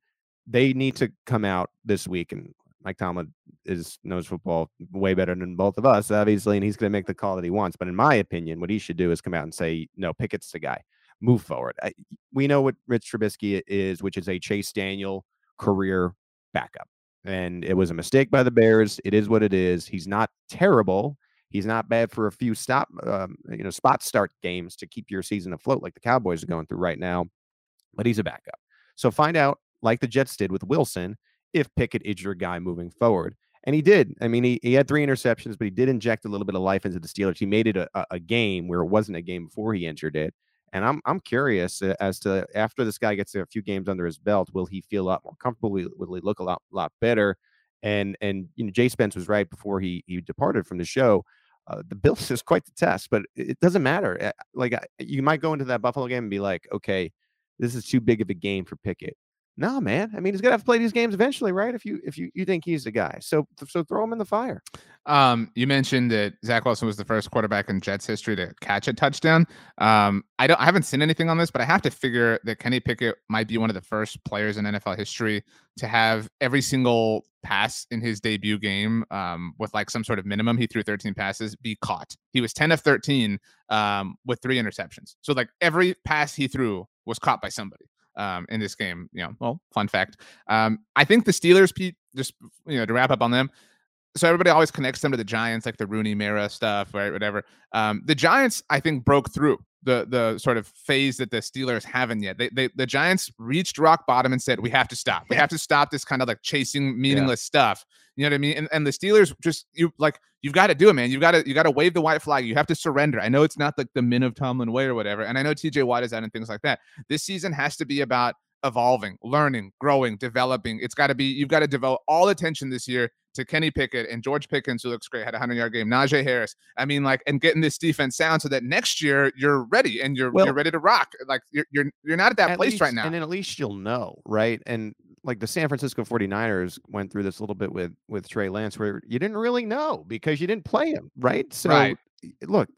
They need to come out this week and Mike Tomlin is knows football way better than both of us, obviously, and he's going to make the call that he wants. But in my opinion, what he should do is come out and say, "No, Pickett's the guy. Move forward." I, we know what Rich Trubisky is, which is a Chase Daniel career backup, and it was a mistake by the Bears. It is what it is. He's not terrible. He's not bad for a few stop, um, you know, spot start games to keep your season afloat, like the Cowboys are going through right now. But he's a backup. So find out, like the Jets did with Wilson, if Pickett is your guy moving forward. And he did. I mean, he, he had three interceptions, but he did inject a little bit of life into the Steelers. He made it a, a game where it wasn't a game before he entered it. And I'm I'm curious uh, as to after this guy gets a few games under his belt, will he feel a lot more comfortable? Will, will he look a lot lot better? And and you know, Jay Spence was right before he he departed from the show. Uh, the Bills <laughs> is quite the test, but it doesn't matter. Eh, like you might go into that Buffalo game and be like, okay, this is too big of a game for Pickett. No, man. I mean, he's gonna have to play these games eventually, right? If you if you you think he's the guy, so so throw him in the fire. Um, you mentioned that Zach Wilson was the first quarterback in Jets history to catch a touchdown. Um, I don't I haven't seen anything on this, but I have to figure that Kenny Pickett might be one of the first players in NFL history to have every single pass in his debut game um, with like some sort of minimum. He threw 13 passes, be caught. He was 10 of 13 um, with three interceptions. So like every pass he threw was caught by somebody um, in this game. You know, well, fun fact. Um, I think the Steelers, Pete, just you know, to wrap up on them. So everybody always connects them to the Giants, like the Rooney Mara stuff, right? Whatever. Um, the Giants, I think, broke through the the sort of phase that the Steelers haven't yet. They, they the Giants reached rock bottom and said, "We have to stop. We have to stop this kind of like chasing meaningless yeah. stuff." You know what I mean? And, and the Steelers just you like you've got to do it, man. You've got to you got to wave the white flag. You have to surrender. I know it's not like the min of Tomlin way or whatever, and I know TJ Watt is out and things like that. This season has to be about evolving, learning, growing, developing. It's got to be you've got to devote all attention this year to Kenny Pickett and George Pickens, who looks great, had a hundred yard game. Najee Harris. I mean, like, and getting this defense sound so that next year you're ready and you're well, you're ready to rock. Like you're you're you're not at that at place least, right now. And then at least you'll know, right? And like the San Francisco 49ers went through this a little bit with with Trey Lance, where you didn't really know because you didn't play him, right? So right. look,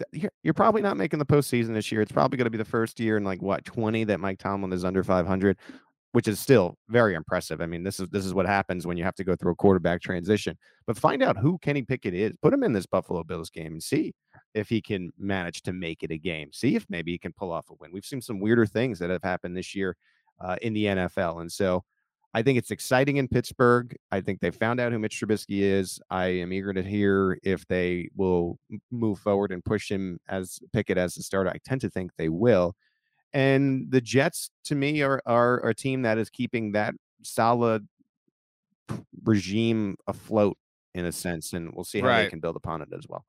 you're probably not making the postseason this year. It's probably going to be the first year in like what 20 that Mike Tomlin is under 500 which is still very impressive. I mean, this is this is what happens when you have to go through a quarterback transition. But find out who Kenny Pickett is. Put him in this Buffalo Bills game and see if he can manage to make it a game. See if maybe he can pull off a win. We've seen some weirder things that have happened this year uh, in the NFL, and so I think it's exciting in Pittsburgh. I think they found out who Mitch Trubisky is. I am eager to hear if they will move forward and push him as Pickett as the starter. I tend to think they will. And the Jets, to me, are, are, are a team that is keeping that solid regime afloat in a sense, and we'll see how right. they can build upon it as well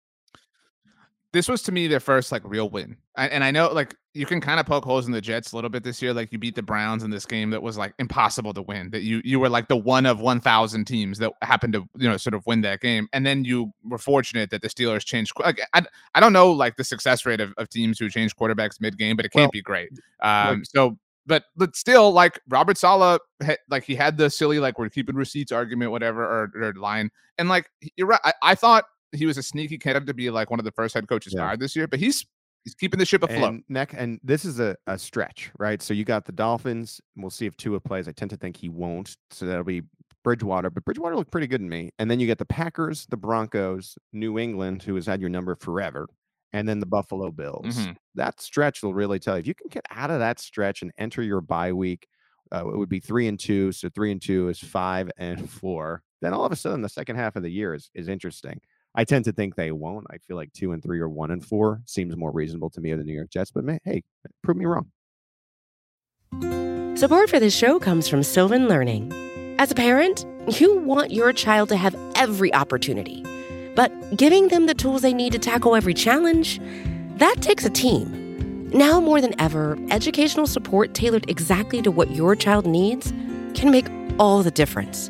this was to me their first like real win. and I know like you can kind of poke holes in the Jets a little bit this year. Like you beat the Browns in this game that was like impossible to win. That you you were like the one of one thousand teams that happened to you know sort of win that game. And then you were fortunate that the Steelers changed. Like I, I don't know like the success rate of, of teams who change quarterbacks mid game, but it can't well, be great. Um, so but but still like Robert Saleh like he had the silly like we're keeping receipts argument whatever or, or line and like you're right I, I thought he was a sneaky candidate to be like one of the first head coaches yeah. fired this year, but he's he's keeping the ship afloat. And neck and this is a, a stretch, right? So you got the Dolphins. We'll see if Tua plays. I tend to think he won't. So that'll be Bridgewater, but Bridgewater looked pretty good to me. And then you get the Packers, the Broncos, New England, who has had your number forever, and then the Buffalo Bills. Mm-hmm. That stretch will really tell you if you can get out of that stretch and enter your bye week. Uh, it would be three and two. So three and two is five and four. Then all of a sudden, the second half of the year is is interesting. I tend to think they won't. I feel like two and three or one and four seems more reasonable to me than the New York Jets. But hey, prove me wrong. Support for this show comes from Sylvan Learning. As a parent, you want your child to have every opportunity, but giving them the tools they need to tackle every challenge, that takes a team. Now more than ever, educational support tailored exactly to what your child needs can make all the difference.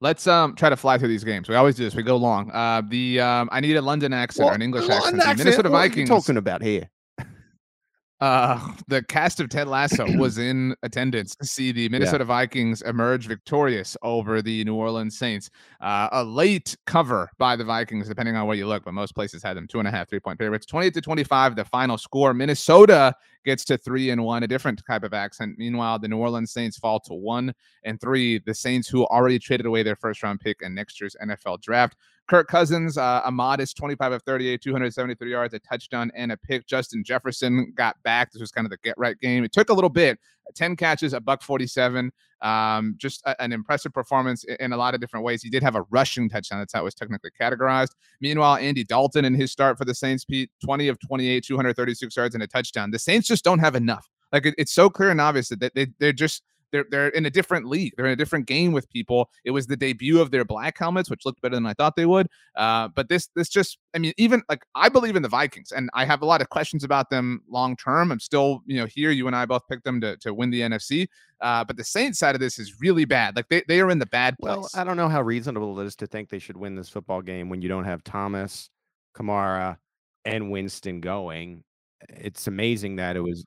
Let's um try to fly through these games. We always do this. We go long. Uh, the um, I need a London accent or an English accent. accent. Minnesota Vikings. What are you talking about here? Uh, the cast of Ted Lasso was <clears throat> in attendance to see the Minnesota yeah. Vikings emerge victorious over the New Orleans Saints. Uh, a late cover by the Vikings, depending on where you look, but most places had them two and a half, three point favorites. 28 to 25, the final score. Minnesota gets to three and one, a different type of accent. Meanwhile, the New Orleans Saints fall to one and three. The Saints, who already traded away their first round pick and next year's NFL draft, Kirk Cousins, uh, a modest 25 of 38, 273 yards, a touchdown, and a pick. Justin Jefferson got back. This was kind of the get right game. It took a little bit. 10 catches, a buck 47. Um, just a, an impressive performance in, in, a lot of different ways. He did have a rushing touchdown. That's how it was technically categorized. Meanwhile, Andy Dalton in his start for the Saints, Pete, 20 of 28, 236 yards, and a touchdown. The Saints just don't have enough. Like it, it's so clear and obvious that they, they, they're just they're they're in a different league. They're in a different game with people. It was the debut of their black helmets, which looked better than I thought they would. Uh, but this this just, I mean, even like I believe in the Vikings, and I have a lot of questions about them long term. I'm still, you know, here. You and I both picked them to to win the NFC. Uh, but the Saints side of this is really bad. Like they, they are in the bad place. Well, I don't know how reasonable it is to think they should win this football game when you don't have Thomas, Kamara, and Winston going. It's amazing that it was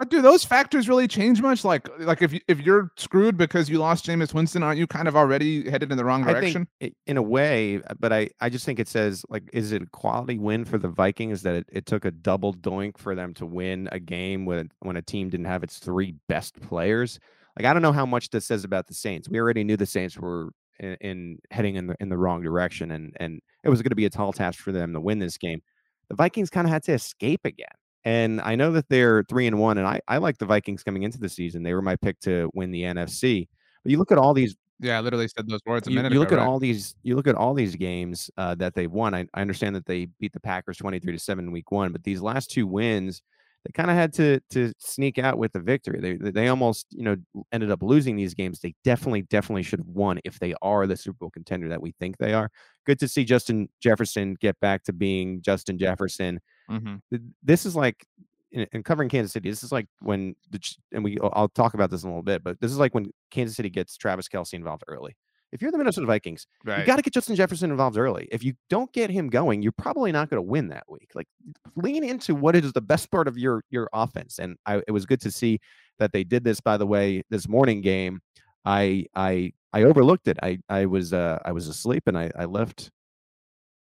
but do those factors really change much? Like, like if you, if you're screwed because you lost Jameis Winston, aren't you kind of already headed in the wrong direction? It, in a way, uh, but I, I just think it says like, is it a quality win for the Vikings that it, it took a double doink for them to win a game when when a team didn't have its three best players? Like, I don't know how much this says about the Saints. We already knew the Saints were in, in heading in the in the wrong direction, and and it was going to be a tall task for them to win this game. The Vikings kind of had to escape again. And I know that they're three and one, and I, I like the Vikings coming into the season. They were my pick to win the NFC. But you look at all these. Yeah, I literally said those words a you, minute you look ago, at right? all these. You look at all these games uh, that they've won. I, I understand that they beat the Packers twenty three to seven in week one, but these last two wins, they kind of had to to sneak out with the victory. They they almost you know ended up losing these games. They definitely definitely should have won if they are the Super Bowl contender that we think they are. Good to see Justin Jefferson get back to being Justin Jefferson. Mm-hmm. This is like in, in, covering Kansas City, this is like when the and we I'll talk about this in a little bit, but this is like when Kansas City gets Travis Kelce involved early. If you're the Minnesota Vikings, right. you got to get Justin Jefferson involved early. If you don't get him going, you're probably not going to win that week. Like lean into what is the best part of your your offense, and I, it was good to see that they did this. By the way, this morning game, I I I overlooked it. I I was uh I was asleep and I I left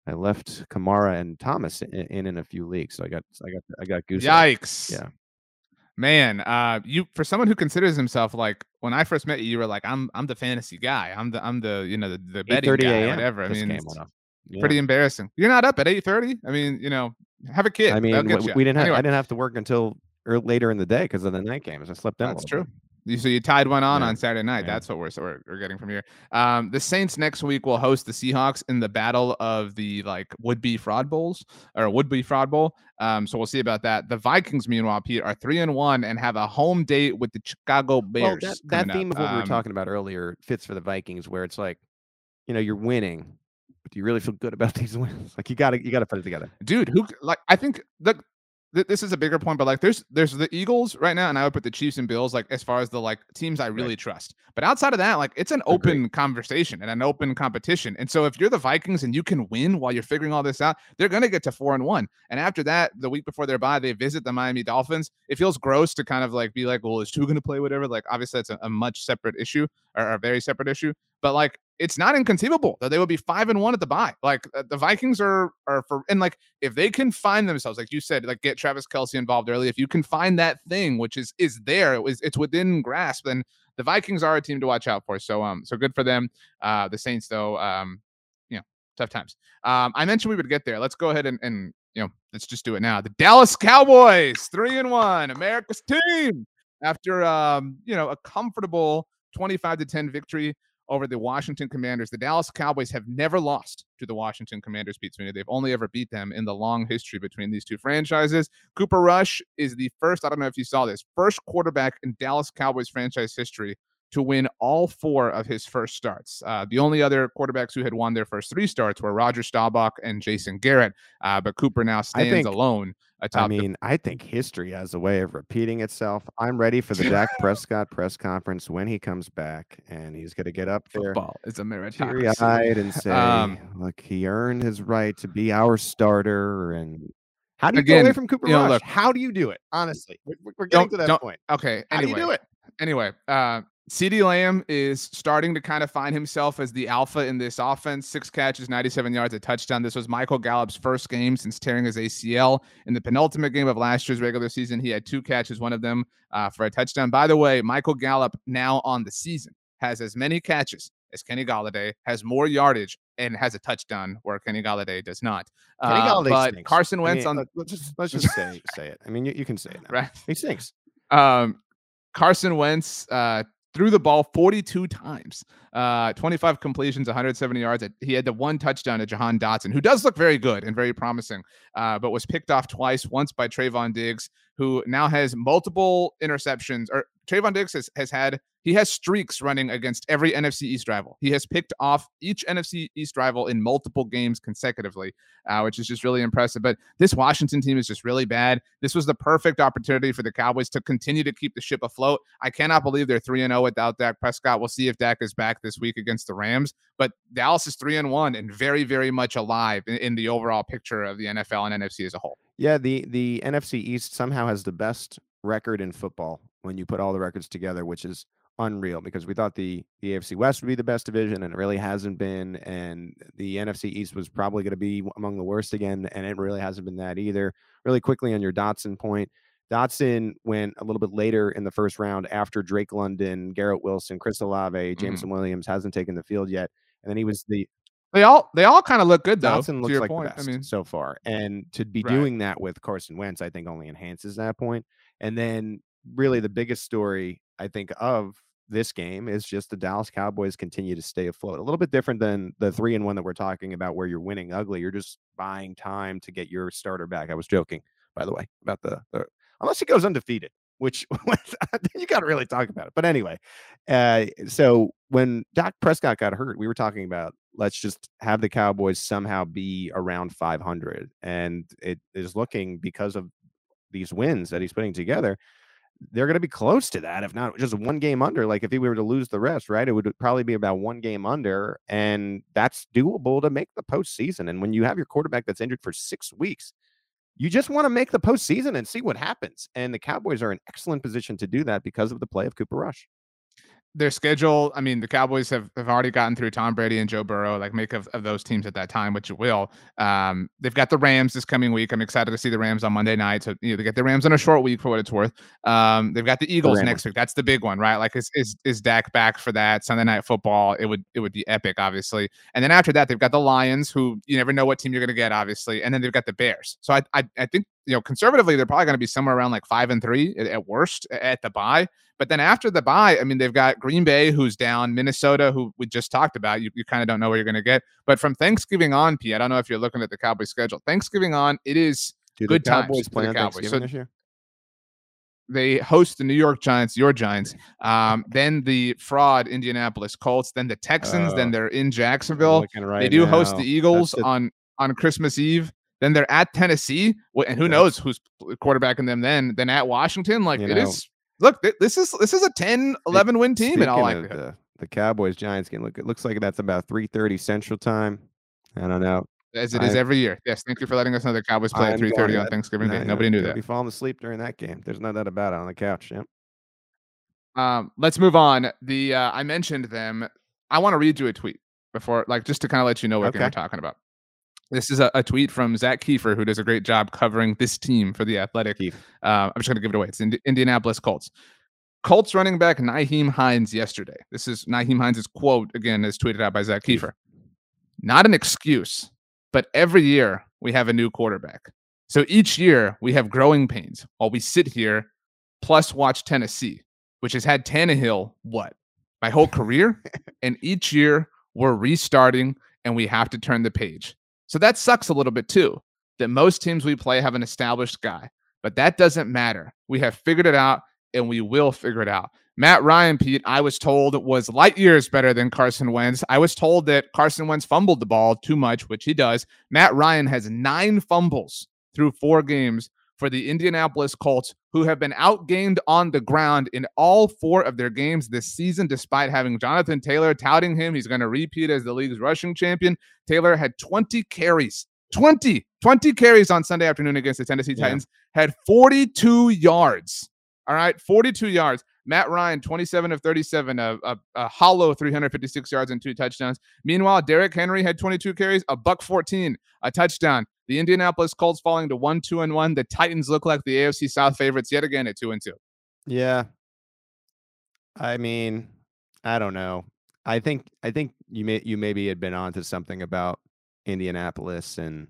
I left Kamara and Thomas in, in, in a few leagues, so I got I got I got goose. Yikes! Yeah, man. Uh, you for someone who considers himself like when I first met you, you were like, I'm I'm the fantasy guy. I'm the I'm the you know the, the betting guy, whatever. I mean, yeah. pretty embarrassing. You're not up at eight thirty. I mean, you know, have a kid. I mean, we, we, didn't have anyway. I didn't have to work until or later in the day because of the night games. I slept in. That's true. Bit. So you tied one on yeah. on Saturday night. Yeah. That's what we're, so we're, we're getting from here. Um, the Saints next week will host the Seahawks in the battle of the like would be fraud bowls or would be fraud bowl. Um, so we'll see about that. The Vikings, meanwhile, Pete are three and one and have a home date with the Chicago Bears. Well, that, that theme up. of what um, we were talking about earlier fits for the Vikings, where it's like, you know, you're winning. But do you really feel good about <laughs> these wins? Like you gotta you gotta put it together, dude. Who like I think the this is a bigger point, but like there's there's the Eagles right now, and I would put the Chiefs and Bills like as far as the like teams I really right. trust. But outside of that, like it's an open Agreed. conversation and an open competition. And so if you're the Vikings and you can win while you're figuring all this out, they're gonna get to four and one. And after that, the week before their bye, they visit the Miami Dolphins. It feels gross to kind of like be like, well, is Tua gonna play whatever? Like obviously that's a, a much separate issue or a very separate issue. But like it's not inconceivable that they would be five and one at the bye. Like uh, the Vikings are are for and like if they can find themselves, like you said, like get Travis Kelce involved early. If you can find that thing which is is there, it was it's within grasp, then the Vikings are a team to watch out for. So um so good for them. Uh the Saints though, um, you know, tough times. Um I mentioned we would get there. Let's go ahead and and you know, let's just do it now. The Dallas Cowboys, three and one, America's team. After um, you know, a comfortable 25 to 10 victory over the Washington Commanders. The Dallas Cowboys have never lost to the Washington Commanders, Pete Sweeney. They've only ever beat them in the long history between these two franchises. Cooper Rush is the first, I don't know if you saw this, first quarterback in Dallas Cowboys franchise history to win all four of his first starts. Uh, the only other quarterbacks who had won their first three starts were Roger Staubach and Jason Garrett, uh, but Cooper now stands alone. I mean, I think history has a way of repeating itself. I'm ready for the Dak <laughs> Prescott press conference when he comes back, and he's going to get up there, football is a teary-eyed, and <laughs> say, um, "Look, he earned his right to be our starter." And how do you again, get away from Cooper you know, Rush? look, how do you do it? Honestly, we're, we're getting to that point. Okay, how anyway, do you do it? Anyway, uh, CeeDee Lamb is starting to kind of find himself as the alpha in this offense. Six catches, 97 yards, a touchdown. This was Michael Gallup's first game since tearing his ACL. In the penultimate game of last year's regular season, he had two catches, one of them uh, for a touchdown. By the way, Michael Gallup now on the season has as many catches as Kenny Golladay, has more yardage, and has a touchdown where Kenny Golladay does not. Kenny uh, but stinks. Carson Wentz I mean, on let's just let's just say say it. I mean, you, you can say it. Now. <laughs> Right. He stinks. Um, Carson Wentz uh, threw the ball 42 times, uh, 25 completions, 170 yards. He had the one touchdown to Jahan Dotson, who does look very good and very promising, uh, but was picked off twice, once by Trevon Diggs, who now has multiple interceptions or Trevon Diggs has, has had he has streaks running against every NFC East rival. He has picked off each NFC East rival in multiple games consecutively, uh, which is just really impressive. But this Washington team is just really bad. This was the perfect opportunity for the Cowboys to continue to keep the ship afloat. I cannot believe they're 3 0 without Dak Prescott. We'll see if Dak is back this week against the Rams. But Dallas is 3 and 1 and very, very much alive in, in the overall picture of the NFL and NFC as a whole. Yeah, the the NFC East somehow has the best record in football when you put all the records together, which is unreal because we thought the the AFC West would be the best division and it really hasn't been and the NFC East was probably going to be among the worst again and it really hasn't been that either. Really quickly on your Dotson point, Dotson went a little bit later in the first round after Drake London, Garrett Wilson, Chris Olave, Jameson mm-hmm. Williams hasn't taken the field yet and then he was the they all they all kind of look good though. Dotson looks like point. the best I mean, so far, and to be right. doing that with Carson Wentz, I think only enhances that point. And then, really, the biggest story I think of this game is just the Dallas Cowboys continue to stay afloat. A little bit different than the three and one that we're talking about, where you're winning ugly. You're just buying time to get your starter back. I was joking, by the way, about the, the unless he goes undefeated, which <laughs> you got to really talk about it. But anyway, uh, so when Dak Prescott got hurt, we were talking about let's just have the Cowboys somehow be around 500, and it is looking because of these wins that he's putting together. They're going to be close to that, if not just one game under. Like if he were to lose the rest, right? It would probably be about one game under, and that's doable to make the postseason. And when you have your quarterback that's injured for six weeks, you just want to make the postseason and see what happens. And the Cowboys are in excellent position to do that because of the play of Cooper Rush their schedule, I mean, the Cowboys have, have already gotten through Tom Brady and Joe Burrow, like make of, of those teams at that time, which it will. Um, they've got the Rams this coming week. I'm excited to see the Rams on Monday night. So, you know, they get the Rams on a short week for what it's worth. Um, they've got the Eagles the next week. That's the big one, right? Like is, is is Dak back for that Sunday night football? It would it would be epic, obviously. And then after that, they've got the Lions, who you never know what team you're gonna get, obviously. And then they've got the Bears. So I I, I think you know, conservatively, they're probably going to be somewhere around like five and three at, at worst at the bye. But then after the bye, I mean, they've got Green Bay, who's down, Minnesota, who we just talked about. You, you kind of don't know where you're going to get. But from Thanksgiving on, P, I don't know if you're looking at the Cowboys schedule. Thanksgiving on, it is Do good the Cowboys times the Cowboys. So, this year? they host the New York Giants, your Giants, <laughs> um, then the fraud Indianapolis Colts, then the Texans, uh, then they're in Jacksonville. Right they do now. host the Eagles on on Christmas Eve. Then they're at Tennessee, and who knows who's quarterbacking them then? Then at Washington, like you it know, is. Look, this is this is a 10, 11 win team in all likelihood. The, the Cowboys Giants game. Look, it looks like that's about three thirty Central Time. I don't know. As it I, is every year. Yes, thank you for letting us know the Cowboys play I'm at three thirty on Thanksgiving Day. Nobody knew that. Be falling asleep during that game. There's no doubt about it on the couch. Yep. Um, let's move on. The uh, I mentioned them. I want to read you a tweet before, like, just to kind of let you know what okay. we're talking about. This is a, a, tweet from Zak Keefer, who does a great job covering this team for the Athletic. Uh, I'm just going to give it away. It's Indi- Indianapolis Colts. Colts running back Nyheim Hines yesterday. This is Nyheim Hines' quote again, as tweeted out by Zak Keefer. Not an excuse, but every year we have a new quarterback. So each year we have growing pains while we sit here, plus watch Tennessee, which has had Tannehill what my whole career, <laughs> and each year we're restarting and we have to turn the page. So that sucks a little bit too, that most teams we play have an established guy, but that doesn't matter. We have figured it out and we will figure it out. Matt Ryan, Pete, I was told was light years better than Carson Wentz. I was told that Carson Wentz fumbled the ball too much, which he does. Matt Ryan has nine fumbles through four games for the Indianapolis Colts, who have been outgained on the ground in all four of their games this season, despite having Jonathan Taylor touting him. He's going to repeat as the league's rushing champion. Taylor had 20 carries, 20, 20 carries on Sunday afternoon against the Tennessee Titans, yeah. had 42 yards. All right, 42 yards. Matt Ryan, 27 of 37, a, a, a, hollow 356 yards and two touchdowns. Meanwhile, Derrick Henry had 22 carries, a buck 14, a touchdown. The Indianapolis Colts falling to one, two, and one. The Titans look like the AFC South favorites yet again at two and two. Yeah. I mean, I don't know. I think I think you may you maybe had been onto something about Indianapolis and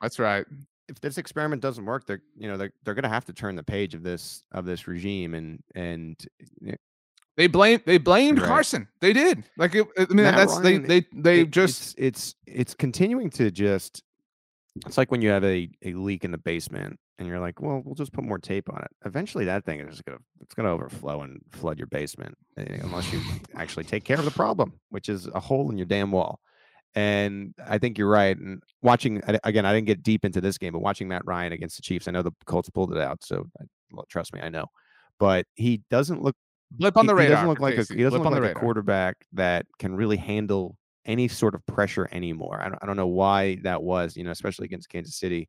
that's right. If this experiment doesn't work, they're you know they're they're gonna have to turn the page of this of this regime and and eh, eh, they blame they blamed right. Carson. They did. Like it, I mean Matt that's Ryan, they they they it, just it's, it's it's continuing to just it's like when you have a, a leak in the basement and you're like, well, we'll just put more tape on it. Eventually, that thing is just gonna it's gonna overflow and flood your basement eh, unless you actually take care of the problem, which is a hole in your damn wall. And I think you're right. And watching again, I didn't get deep into this game, but watching Matt Ryan against the Chiefs, I know the Colts pulled it out, so trust me, I know. But he doesn't look blip on the radar. He doesn't look like a he doesn't look like a quarterback that can really handle any sort of pressure anymore. I don't, I don't know why that was, you know, especially against Kansas City.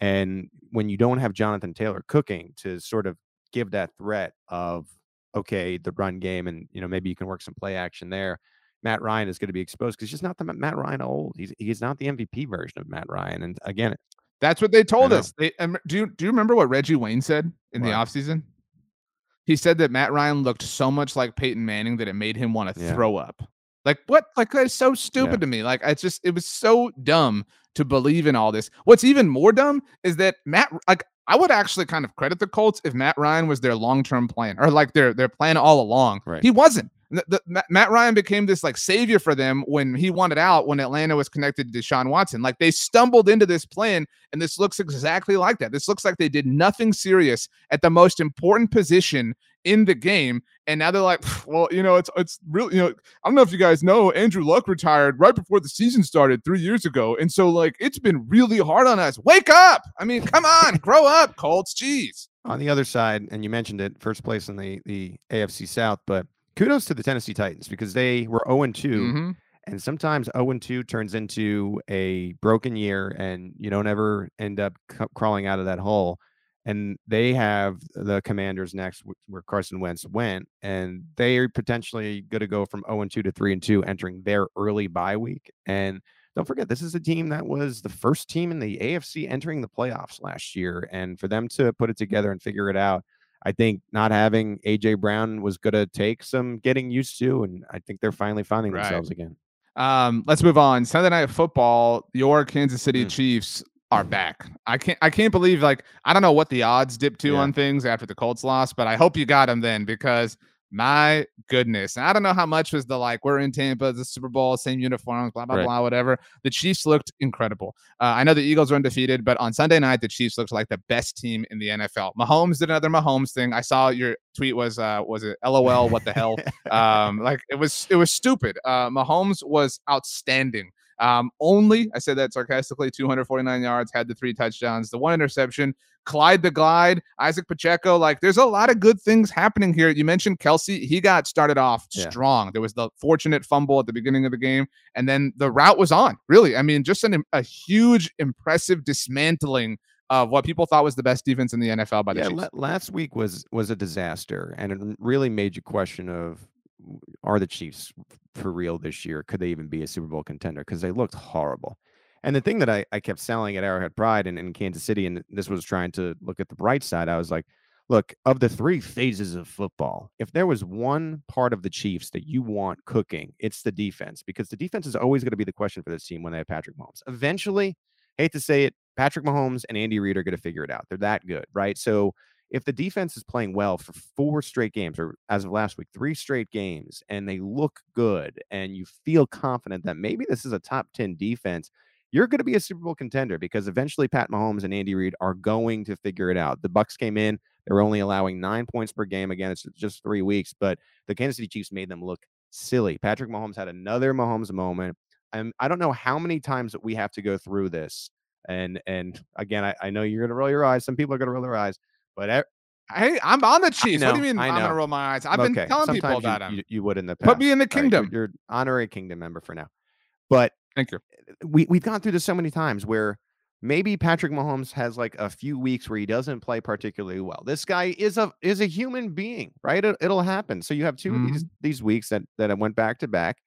And when you don't have Jonathan Taylor cooking to sort of give that threat of okay, the run game, and you know maybe you can work some play action there. Matt Ryan is going to be exposed because he's just not the Matt Ryan old. He's he's not the MVP version of Matt Ryan. And again, that's what they told us. They, do you do you remember what Reggie Wayne said in what? the offseason? He said that Matt Ryan looked so much like Peyton Manning that it made him want to yeah. throw up. Like what? Like that's so stupid yeah. to me. Like I just it was so dumb to believe in all this. What's even more dumb is that Matt like I would actually kind of credit the Colts if Matt Ryan was their long-term plan or like their their plan all along. Right. He wasn't. The, the, Matt Ryan became this like savior for them when he wanted out when Atlanta was connected to Deshaun Watson. Like they stumbled into this plan, and this looks exactly like that. This looks like they did nothing serious at the most important position in the game, and now they're like, well, you know, it's it's really, you know, I don't know if you guys know, Andrew Luck retired right before the season started three years ago, and so like it's been really hard on us. Wake up! I mean, come on, grow up, Colts. Jeez. On the other side, and you mentioned it, first place in the the AFC South, but kudos to the Tennessee Titans because they were 0 2. Mm-hmm. And sometimes 0 2 turns into a broken year and you don't ever end up c- crawling out of that hole. And they have the commanders next, where Carson Wentz went, and they are potentially going to go from 0 and 2 to 3 and 2 entering their early bye week. And don't forget, this is a team that was the first team in the AFC entering the playoffs last year. And for them to put it together and figure it out, I think not having AJ Brown was going to take some getting used to, and I think they're finally finding right. themselves again. Um, let's move on. Sunday night football. Your Kansas City mm. Chiefs are back. I can't. I can't believe like I don't know what the odds dipped to yeah. on things after the Colts lost, but I hope you got them then because my goodness. And I don't know how much was the like, we're in Tampa, the Super Bowl, same uniforms, blah, blah, right. blah, whatever. The Chiefs looked incredible. Uh, I know the Eagles are undefeated, but on Sunday night, the Chiefs looked like the best team in the NFL. Mahomes did another Mahomes thing. I saw your tweet was, uh, was it LOL? What the hell? <laughs> um, like it was, it was stupid. Uh, Mahomes was outstanding. Um, only, I said that sarcastically, 249 yards, had the three touchdowns, the one interception. Clyde the Glide, Isaac Pacheco. Like, there's a lot of good things happening here. You mentioned Kelce. He got started off yeah. strong. There was the fortunate fumble at the beginning of the game, and then the route was on. Really, I mean, just an, a huge, impressive dismantling of what people thought was the best defense in the NFL by the yeah, Chiefs. last week was was a disaster, and it really made you question of are the Chiefs for real this year? Could they even be a Super Bowl contender? Because they looked horrible. And the thing that I, I kept selling at Arrowhead Pride and in Kansas City, and this was trying to look at the bright side, I was like, look, of the three phases of football, if there was one part of the Chiefs that you want cooking, it's the defense, because the defense is always going to be the question for this team when they have Patrick Mahomes. Eventually, hate to say it, Patrick Mahomes and Andy Reid are going to figure it out. They're that good, right? So if the defense is playing well for four straight games, or as of last week, three straight games, and they look good, and you feel confident that maybe this is a top 10 defense, you're going to be a Super Bowl contender because eventually Pat Mahomes and Andy Reid are going to figure it out. The Bucs came in, they're only allowing nine points per game. Again, it's just three weeks, but the Kansas City Chiefs made them look silly. Patrick Mahomes had another Mahomes moment. And I don't know how many times that we have to go through this. And and again, I, I know you're gonna roll your eyes. Some people are gonna roll their eyes, but Hey, I'm on the Chiefs. Know, what do you mean I am gonna roll my eyes? I've okay. been telling Sometimes people about you, him. You, you, would in the past. Put me in the kingdom. Right, you're, you're honorary kingdom member for now. But thank you we we've gone through this so many times where maybe Patrick Mahomes has like a few weeks where he doesn't play particularly well. This guy is a is a human being, right? It, will happen. So you have 2 mm-hmm. of these these weeks that that went back to back.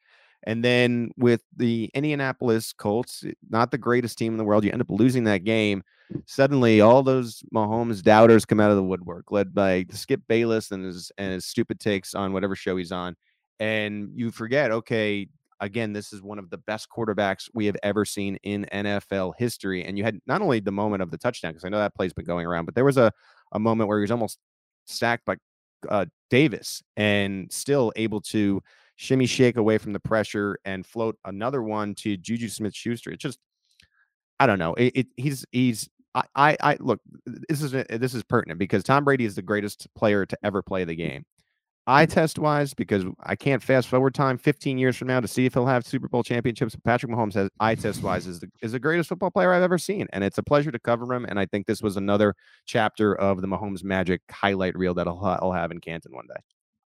And then with the Indianapolis Colts, not the greatest team in the world, you end up losing that game. Suddenly, all those Mahomes doubters come out of the woodwork, led by Skip Bayless and his and his stupid takes on whatever show he's on. And you forget, okay, again, this is one of the best quarterbacks we have ever seen in NFL history. And you had not only the moment of the touchdown, because I know that play's been going around, but there was a, a moment where he was almost sacked by uh, Davis and still able to shimmy shake away from the pressure and float another one to Juju Smith Schuster. It's just, I don't know. It, it, he's he's I, I, I look. This is this is pertinent because Tom Brady is the greatest player to ever play the game. Eye test wise, because I can't fast forward time 15 years from now to see if he'll have Super Bowl championships. Patrick Mahomes has eye test wise is the is the greatest football player I've ever seen, and it's a pleasure to cover him. And I think this was another chapter of the Mahomes magic highlight reel that I'll, I'll have in Canton one day.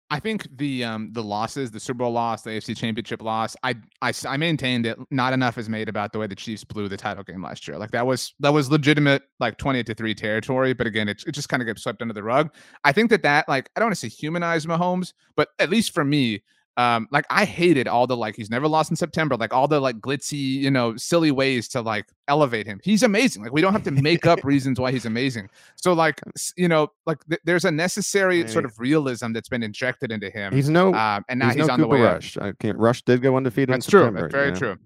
I think the um the losses, the Super Bowl loss, the AFC Championship loss, I I I maintained it. Not enough is made about the way the Chiefs blew the title game last year. Like that was that was legitimate, like twenty to three territory. But again, it it just kind of gets swept under the rug. I think that that like I don't want to say humanize Mahomes, but at least for me, um like i hated all the like he's never lost in september like all the like glitzy you know silly ways to like elevate him. He's amazing like we don't have to make up <laughs> reasons why he's amazing. So like you know like th- there's a necessary sort of realism that's been injected into him he's no um, and now he's, he's no on the way rush. I can't rush did go undefeated that's in true September, that's very yeah. true.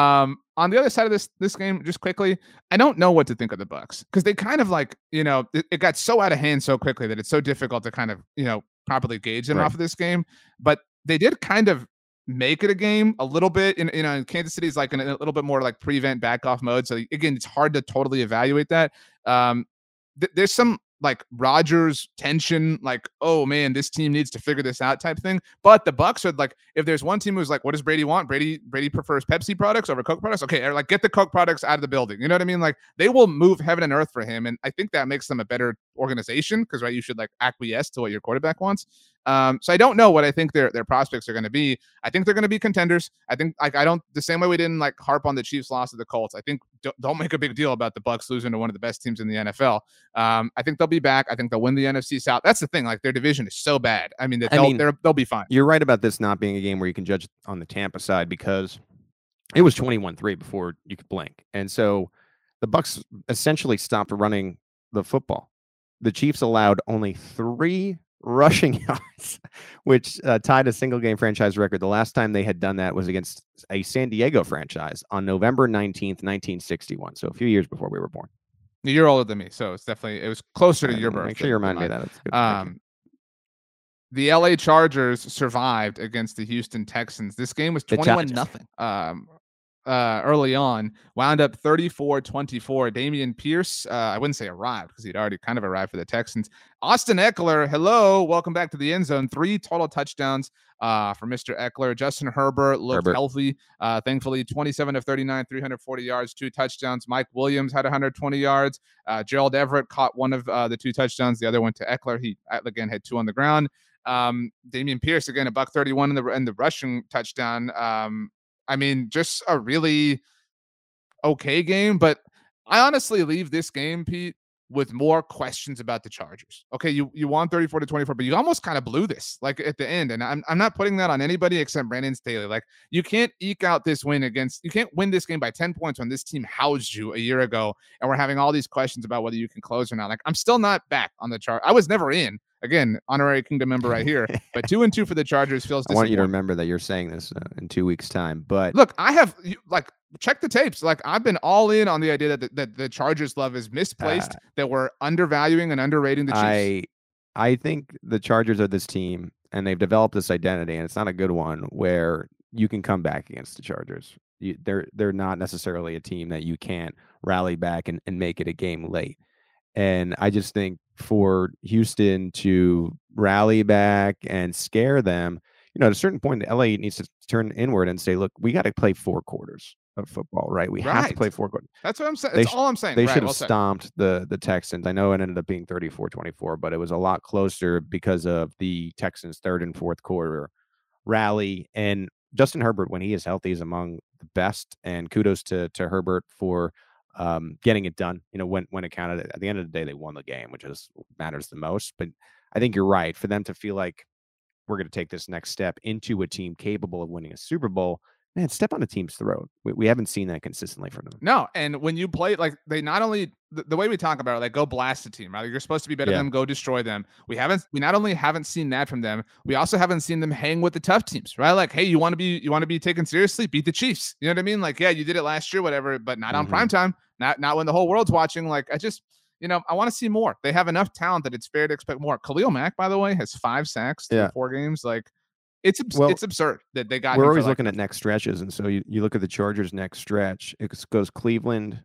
Um on the other side of this this game just quickly i don't know what to think of the Bucs because they kind of like you know it, it, got so out of hand so quickly that it's so difficult to kind of you know properly gauge them right. off of this game. But they did kind of make it a game a little bit in you know in Kansas City's like in a little bit more like prevent back off mode. So again, it's hard to totally evaluate that. Um, th- there's some like Rodgers tension, like, oh man, this team needs to figure this out type thing. But the Bucs are like, if there's one team who's like, what does Brady want? Brady Brady prefers Pepsi products over Coke products. Okay, like get the Coke products out of the building. You know what I mean? Like they will move heaven and earth for him, and I think that makes them a better organization because right, you should like acquiesce to what your quarterback wants. Um, so I don't know what I think their their prospects are going to be. I think they're going to be contenders. I think like I don't the same way we didn't like harp on the Chiefs' loss to the Colts. I think don't, don't make a big deal about the Bucs losing to one of the best teams in the NFL. Um, I think they'll be back. I think they'll win the NFC South. That's the thing. Like their division is so bad. I mean, that they'll I mean, they'll be fine. You're right about this not being a game where you can judge on the Tampa side because it was 21-3 before you could blink, and so the Bucs essentially stopped running the football. The Chiefs allowed only three rushing <laughs> yards, which uh, tied a single game franchise record. The last time they had done that was against a San Diego franchise on November 19th, 1961. So a few years before we were born. You're older than me, so it's definitely it was closer to your birth. Make sure you remind me that. It's good. Um, the LA Chargers survived against the Houston Texans. This game was 21 nothing. Um, uh, early on, wound up 34 24. Dameon Pierce, uh, I wouldn't say arrived because he'd already kind of arrived for the Texans. Austin Ekeler, hello, welcome back to the end zone. Three total touchdowns uh, for Mr. Ekeler. Justin Herbert looked Herbert. healthy, uh, thankfully, 27 of 39, 340 yards, two touchdowns. Mike Williams had 120 yards. Uh, Gerald Everett caught one of uh, the two touchdowns, the other went to Ekeler. He, again, had two on the ground. Um, Dameon Pierce again a buck 31 in the in the rushing touchdown. Um, I mean, just a really okay game. But I honestly leave this game, Pete, with more questions about the Chargers. Okay, you you won 34 to 24, but you almost kind of blew this like at the end. And I'm I'm not putting that on anybody except Brandon Staley. Like you can't eke out this win against you can't win this game by 10 points when this team housed you a year ago and we're having all these questions about whether you can close or not. Like I'm still not back on the chart. I was never in again, honorary kingdom member right here. But two and two for the Chargers feels. I want you to remember that you're saying this uh, in two weeks' time. But look, I have like check the tapes. Like I've been all in on the idea that the, that the Chargers love is misplaced. Uh, that we're undervaluing and underrating the Chiefs. I I think the Chargers are this team, and they've developed this identity, and it's not a good one where you can come back against the Chargers. You, they're they're not necessarily a team that you can't rally back and, and make it a game late. And I just think for Houston to rally back and scare them, you know, at a certain point, the LA needs to turn inward and say, look, we got to play four quarters of football, right? We right. have to play four quarters. That's what I'm saying. That's sh- all I'm saying. They right, should have well stomped the the Texans. I know it ended up being 34-24, but it was a lot closer because of the Texans' third and fourth quarter rally. And Justin Herbert, when he is healthy, is among the best. And kudos to to Herbert for um, getting it done. You know, when when it counted. At the end of the day, they won the game, which is matters the most. But I think you're right. For them to feel like we're going to take this next step into a team capable of winning a Super Bowl, man, step on a team's throat. We, we haven't seen that consistently from them. No, and when you play like they not only the, the way we talk about it, like go blast the team, right? You're supposed to be better yeah. than them, go destroy them. We haven't we not only haven't seen that from them, we also haven't seen them hang with the tough teams, right? Like, hey, you want to be you want to be taken seriously, beat the Chiefs. You know what I mean? Like, yeah, you did it last year, whatever, but not mm-hmm. on prime time, not not when the whole world's watching. Like, I just you know, I want to see more. They have enough talent that it's fair to expect more. Khalil Mack, by the way, has five sacks yeah. four games. Like it's well, it's absurd that they got. We're always looking at next stretches, and so you, you look at the Chargers' next stretch. It goes Cleveland,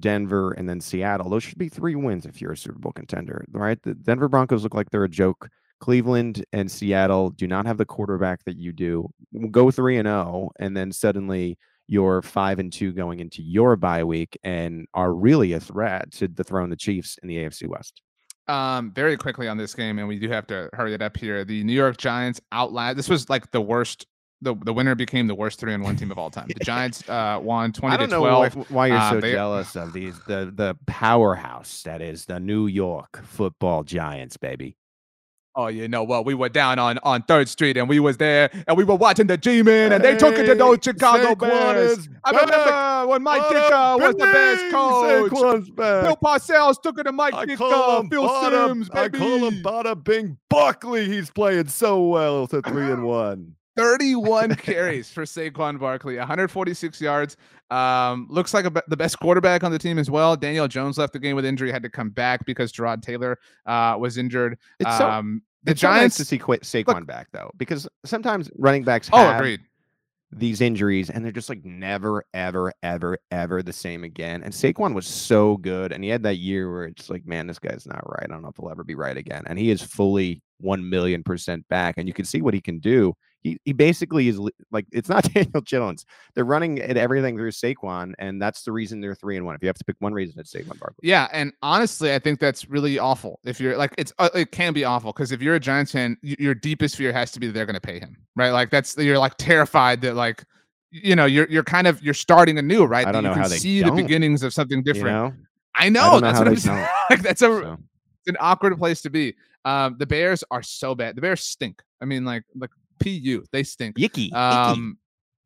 Denver, and then Seattle. Those should be three wins if you're a Super Bowl contender, right? The Denver Broncos look like they're a joke. Cleveland and Seattle do not have the quarterback that you do. Go three and zero, and then suddenly you're five and two going into your bye week and are really a threat to dethrone the Chiefs in the AFC West. Um, very quickly on this game, and we do have to hurry it up here. The New York Giants outlast. This was like the worst. The, the winner became the worst three and one team of all time. The <laughs> Giants uh, won twenty I don't to know twelve. why, why you're Uh, so they- jealous of these the the powerhouse that is the New York Football Giants, baby. Oh, you know what? We were down on on Third Street, and we was there, and we were watching the G-Men, and they took it to those Chicago Bears. I remember ah, when Mike Ditka was the Bears coach. Saquon's back. Bill Parcells took it to Mike I Ditka, Phil Bada- Sims, I call him Bada Bing Buckley. He's playing so well to three and one. 31 <laughs> carries for Saquon Barkley, 146 yards. Um, looks like a, the best quarterback on the team as well. Daniel Jones left the game with injury, had to come back because Gerard Taylor uh, was injured. It's so um, the it's so nice Giants. to see Qua- Saquon back though, because sometimes running backs oh, have agreed. these injuries and they're just like never, ever, ever, ever the same again. And Saquon was so good, and he had that year where it's like, man, this guy's not right. I don't know if he'll ever be right again. And he is fully one million percent back, and you can see what he can do. He he basically is like it's not <laughs> Daniel Jones. They're running at everything through Saquon, and that's the reason they're three and one. If you have to pick one reason, it's Saquon Barkley. Yeah, and honestly, I think that's really awful. If you're like, it's uh, it can be awful because if you're a Giants fan, your deepest fear has to be that they're going to pay him, right? Like that's you're like terrified that like, you know, you're you're kind of you're starting anew, right? I don't That you know can how they see don't, the beginnings of something You different. know, I know know that's what I'm saying. like <laughs> that's a So, it's an awkward place to be. Um, the Bears are so bad. The Bears stink. I mean, like like pu, they stink. yicky, Um,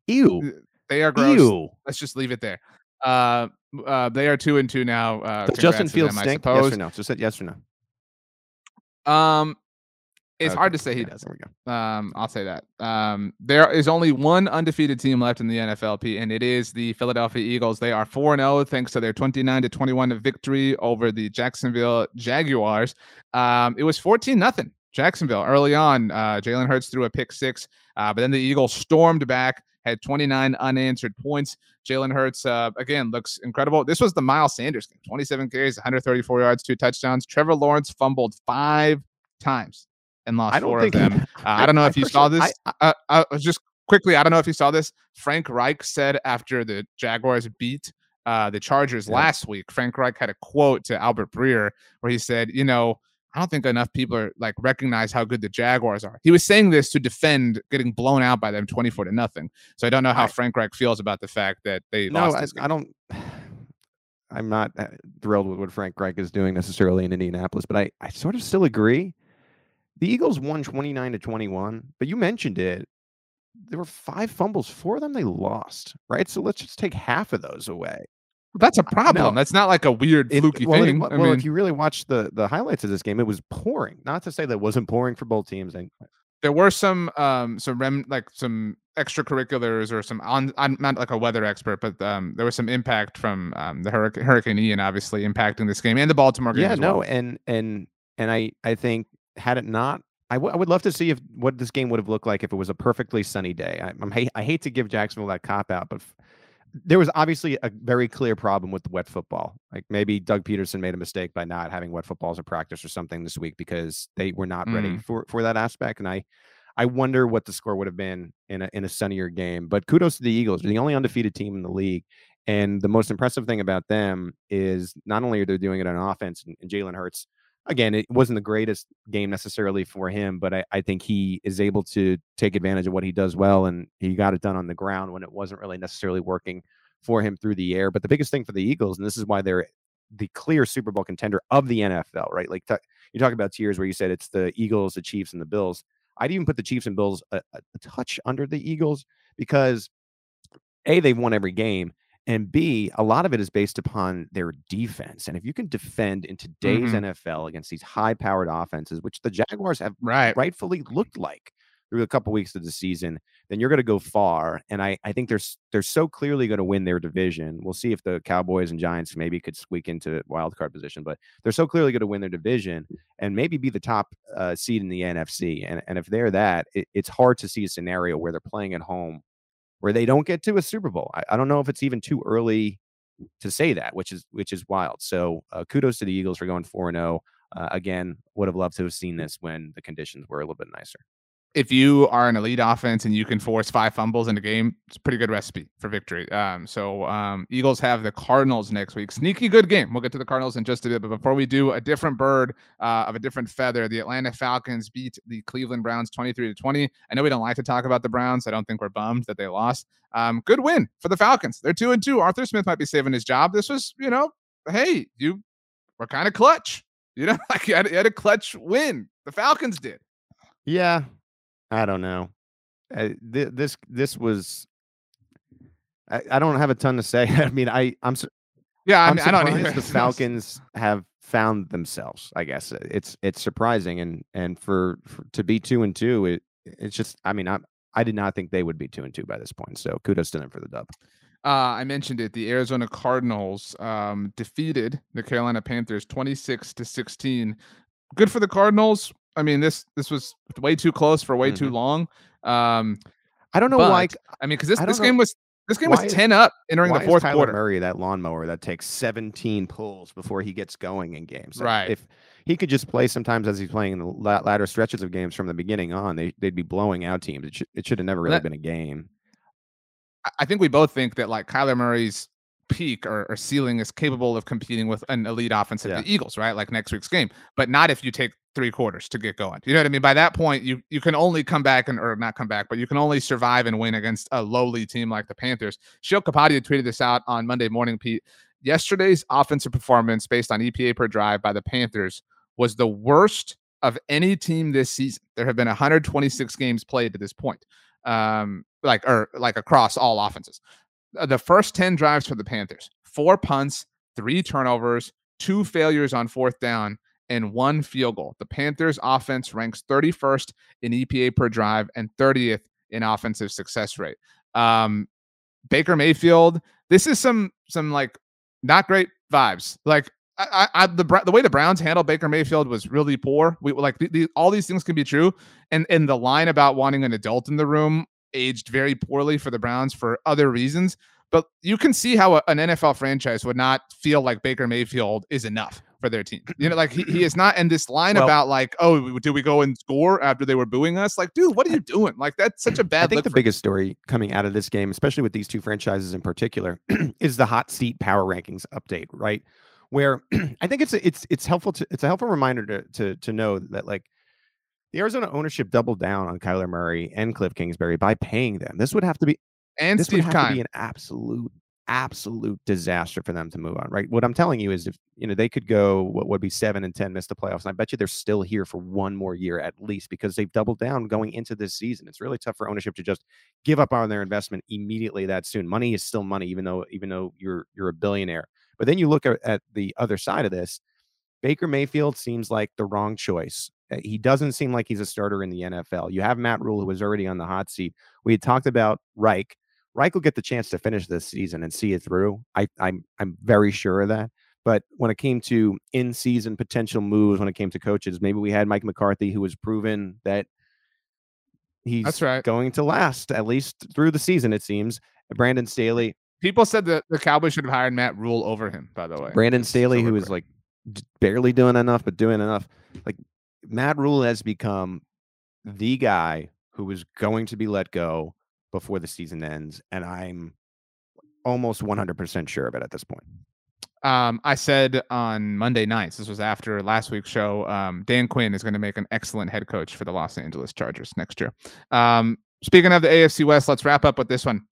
ew, they are gross. ew. Let's just leave it there. Uh, uh, they are two and two now. Uh, Justin Fields them, stink? Yes or no? Just said yes or no. Um, it's hard to say he okay, doesn't. There we go. Um, I'll say that. Um, there is only one undefeated team left in the NFLP, and it is the Philadelphia Eagles. They are 4 0 thanks to their 29 to 21 victory over the Jacksonville Jaguars. Um, it was 14 nothing. Jacksonville early on. Uh, Jalen Hurts threw a pick six, uh, but then the Eagles stormed back, had 29 unanswered points. Jalen Hurts, uh, again, looks incredible. This was the Miles Sanders game 27 carries, 134 yards, two touchdowns. Trevor Lawrence fumbled five times and lost I don't four think of them. Uh, I, don't know if you saw this. I- uh, uh, just quickly, I don't know if you saw this. Frank Reich said after the Jaguars beat uh, the Chargers Yeah. last week, Frank Reich had a quote to Albert Breer where he said, "You know, I don't think enough people are like recognize how good the Jaguars are." He was saying this to defend getting blown out by them twenty-four to nothing. So I don't know how I- Frank Reich feels about the fact that they no, lost. I. I don't. <sighs> I'm not uh, thrilled with what Frank Reich is doing necessarily in Indianapolis, but I, I sort of still agree. The Eagles won 29 to 21, but you mentioned it. There were five fumbles. Four of them they lost, right? So let's just take half of those away. That's a problem. no. That's not like a weird It- fluky well, it thing. I well, mean, if you really watch the the highlights of this game, it was pouring. Not to say that it wasn't pouring for both teams. And there were some um some rem like some extracurriculars or some on I'm not like a weather expert, but um there was some impact from um the hurricane Hurricane Ian obviously impacting this game and the Baltimore game. yeah, no, well. and and and I I think had it not, I w- I would love to see if what this game would have looked like if it was a perfectly sunny day. I, I'm hate, I hate to give Jacksonville that cop out, but f- there was obviously a very clear problem with the wet football. Like maybe Doug Pederson made a mistake by not having wet footballs in practice or something this week because they were not ready Mm. for for that aspect. And I I wonder what the score would have been in a in a sunnier game. But kudos to the Eagles, they're the only undefeated team in the league. And the most impressive thing about them is not only are they doing it on offense and, and Jalen Hurts, again, it wasn't the greatest game necessarily for him, but I, I think he is able to take advantage of what he does well. And he got it done on the ground when it wasn't really necessarily working for him through the air. But the biggest thing for the Eagles, and this is why they're the clear Super Bowl contender of the NFL, right? Like t- you talk about tiers where you said it's the Eagles, the Chiefs, and the Bills. I'd even put the Chiefs and Bills a, a, a touch under the Eagles because A, they've won every game. And B, a lot of it is based upon their defense. And if you can defend in today's Mhm. NFL against these high powered offenses, which the Jaguars have right. rightfully looked like through a couple weeks of the season, then you're going to go far. And I, I think they're they're so clearly going to win their division. We'll see if the Cowboys and Giants maybe could squeak into wild card position, but they're so clearly going to win their division and maybe be the top uh, seed in the NFC. And and if they're that, it, it's hard to see a scenario where they're playing at home where they don't get to a Super Bowl. I, I don't know if it's even too early to say that, which is which is wild. So uh, kudos to the Eagles for going four and zero. Uh, again, would have loved to have seen this when the conditions were a little bit nicer if you are an elite offense and you can force five fumbles in a game, it's a pretty good recipe for victory. Um, so um, Eagles have the Cardinals next week. Sneaky good game. We'll get to the Cardinals in just a bit, but before we do, a different bird uh, of a different feather. The Atlanta Falcons beat the Cleveland Browns twenty-three to twenty. I know we don't like to talk about the Browns. I don't think we're bummed that they lost. Um, good win for the Falcons. They're two and two. Arthur Smith might be saving his job. This was, you know, hey, you were kind of clutch. You know, <laughs> like you had, you had a clutch win. The Falcons did. Yeah, I don't know. Uh, th- this this was. I, I don't have a ton to say. <laughs> I mean, I I'm. Su- yeah, I, I'm mean, I don't either. the <laughs> Falcons have found themselves. I guess it's it's surprising, and and for, for to be two and two, it it's just. I mean, I I did not think they would be two and two by this point. So kudos to them for the dub. Uh, I mentioned it. The Arizona Cardinals um, defeated the Carolina Panthers 26 to 16. Good for the Cardinals. I mean, this this was way too close for way too Mhm. long. Um, I don't know but, why. I mean, because this this game was this game why was is- 10 up entering the fourth Kyler quarter. Murray that lawnmower that takes 17 pulls before he gets going in games? Like, Right. If he could just play sometimes as he's playing in the latter stretches of games from the beginning on, they they'd be blowing out teams. It, should it should have never really That- been a game. I- think we both think that like Kyler Murray's peak or, or ceiling is capable of competing with an elite offense of Yeah. the Eagles, right? Like next week's game, but not if you take three quarters to get going. You know what I mean? By that point, you you can only come back and or not come back, but you can only survive and win against a lowly team like the Panthers. Sheil Kapadia tweeted this out on Monday morning, Pete. Yesterday's offensive performance based on EPA per drive by the Panthers was the worst of any team this season. There have been 126 games played to this point. Um, like or like across all offenses. Uh, The first 10 drives for the Panthers, four punts, three turnovers, two failures on fourth down, and one field goal. The Panthers offense ranks 31st in EPA per drive and 30th in offensive success rate. Um, Baker Mayfield, this is some some like not great vibes. Like I, I, the the way the Browns handled Baker Mayfield was really poor. We like the, the, all these things can be true, and and the line about wanting an adult in the room aged very poorly for the Browns for other reasons. But you can see how a, an NFL franchise would not feel like Baker Mayfield is enough for their team. You know, <clears throat> like he, he is not. in this line Well- about like, oh, do we go and score after they were booing us? Like, dude, what are you doing? Like, that's such <clears throat> a bad. I think the biggest story coming out of this game, especially with these two franchises in particular, <clears throat> is the hot seat power rankings update, right? Where I think it's a, it's it's helpful to it's a helpful reminder to to to know that like the Arizona ownership doubled down on Kyler Murray and Cliff Kingsbury by paying them. This would have to be and this Steve would have to be an absolute absolute disaster for them to move on right? What i'm telling you is if you know they could go what would be seven and ten miss the playoffs and i bet you they're still here for one more year at least because they've doubled down going into this season. It's really tough for ownership to just give up on their investment immediately that soon. Money is still money even though even though you're you're a billionaire. But then you look at, at the other side of this baker mayfield seems like the wrong choice. Uh, he doesn't seem like he's a starter in the nfl you have matt rhule who was already on the hot seat. We had talked about reich Reich will get the chance to finish this season and see it through. I, I'm I'm very sure of that. But when it came to in-season potential moves, when it came to coaches, maybe we had Mike McCarthy, who was proven that he's That's right. going to last at least through the season. It seems. Brandon Staley, People said that the Cowboys should have hired Matt Rhule over him. By the way, Brandon Staley, so who is like barely doing enough, but doing enough. Like Matt Rhule has become the guy who is going to be let go before the season ends, and I'm almost 100% sure of it at this point. Um, I said on Monday nights, this was after last week's show, um, Dan Quinn is going to make an excellent head coach for the Los Angeles Chargers next year. Um, speaking of the AFC West, let's wrap up with this one.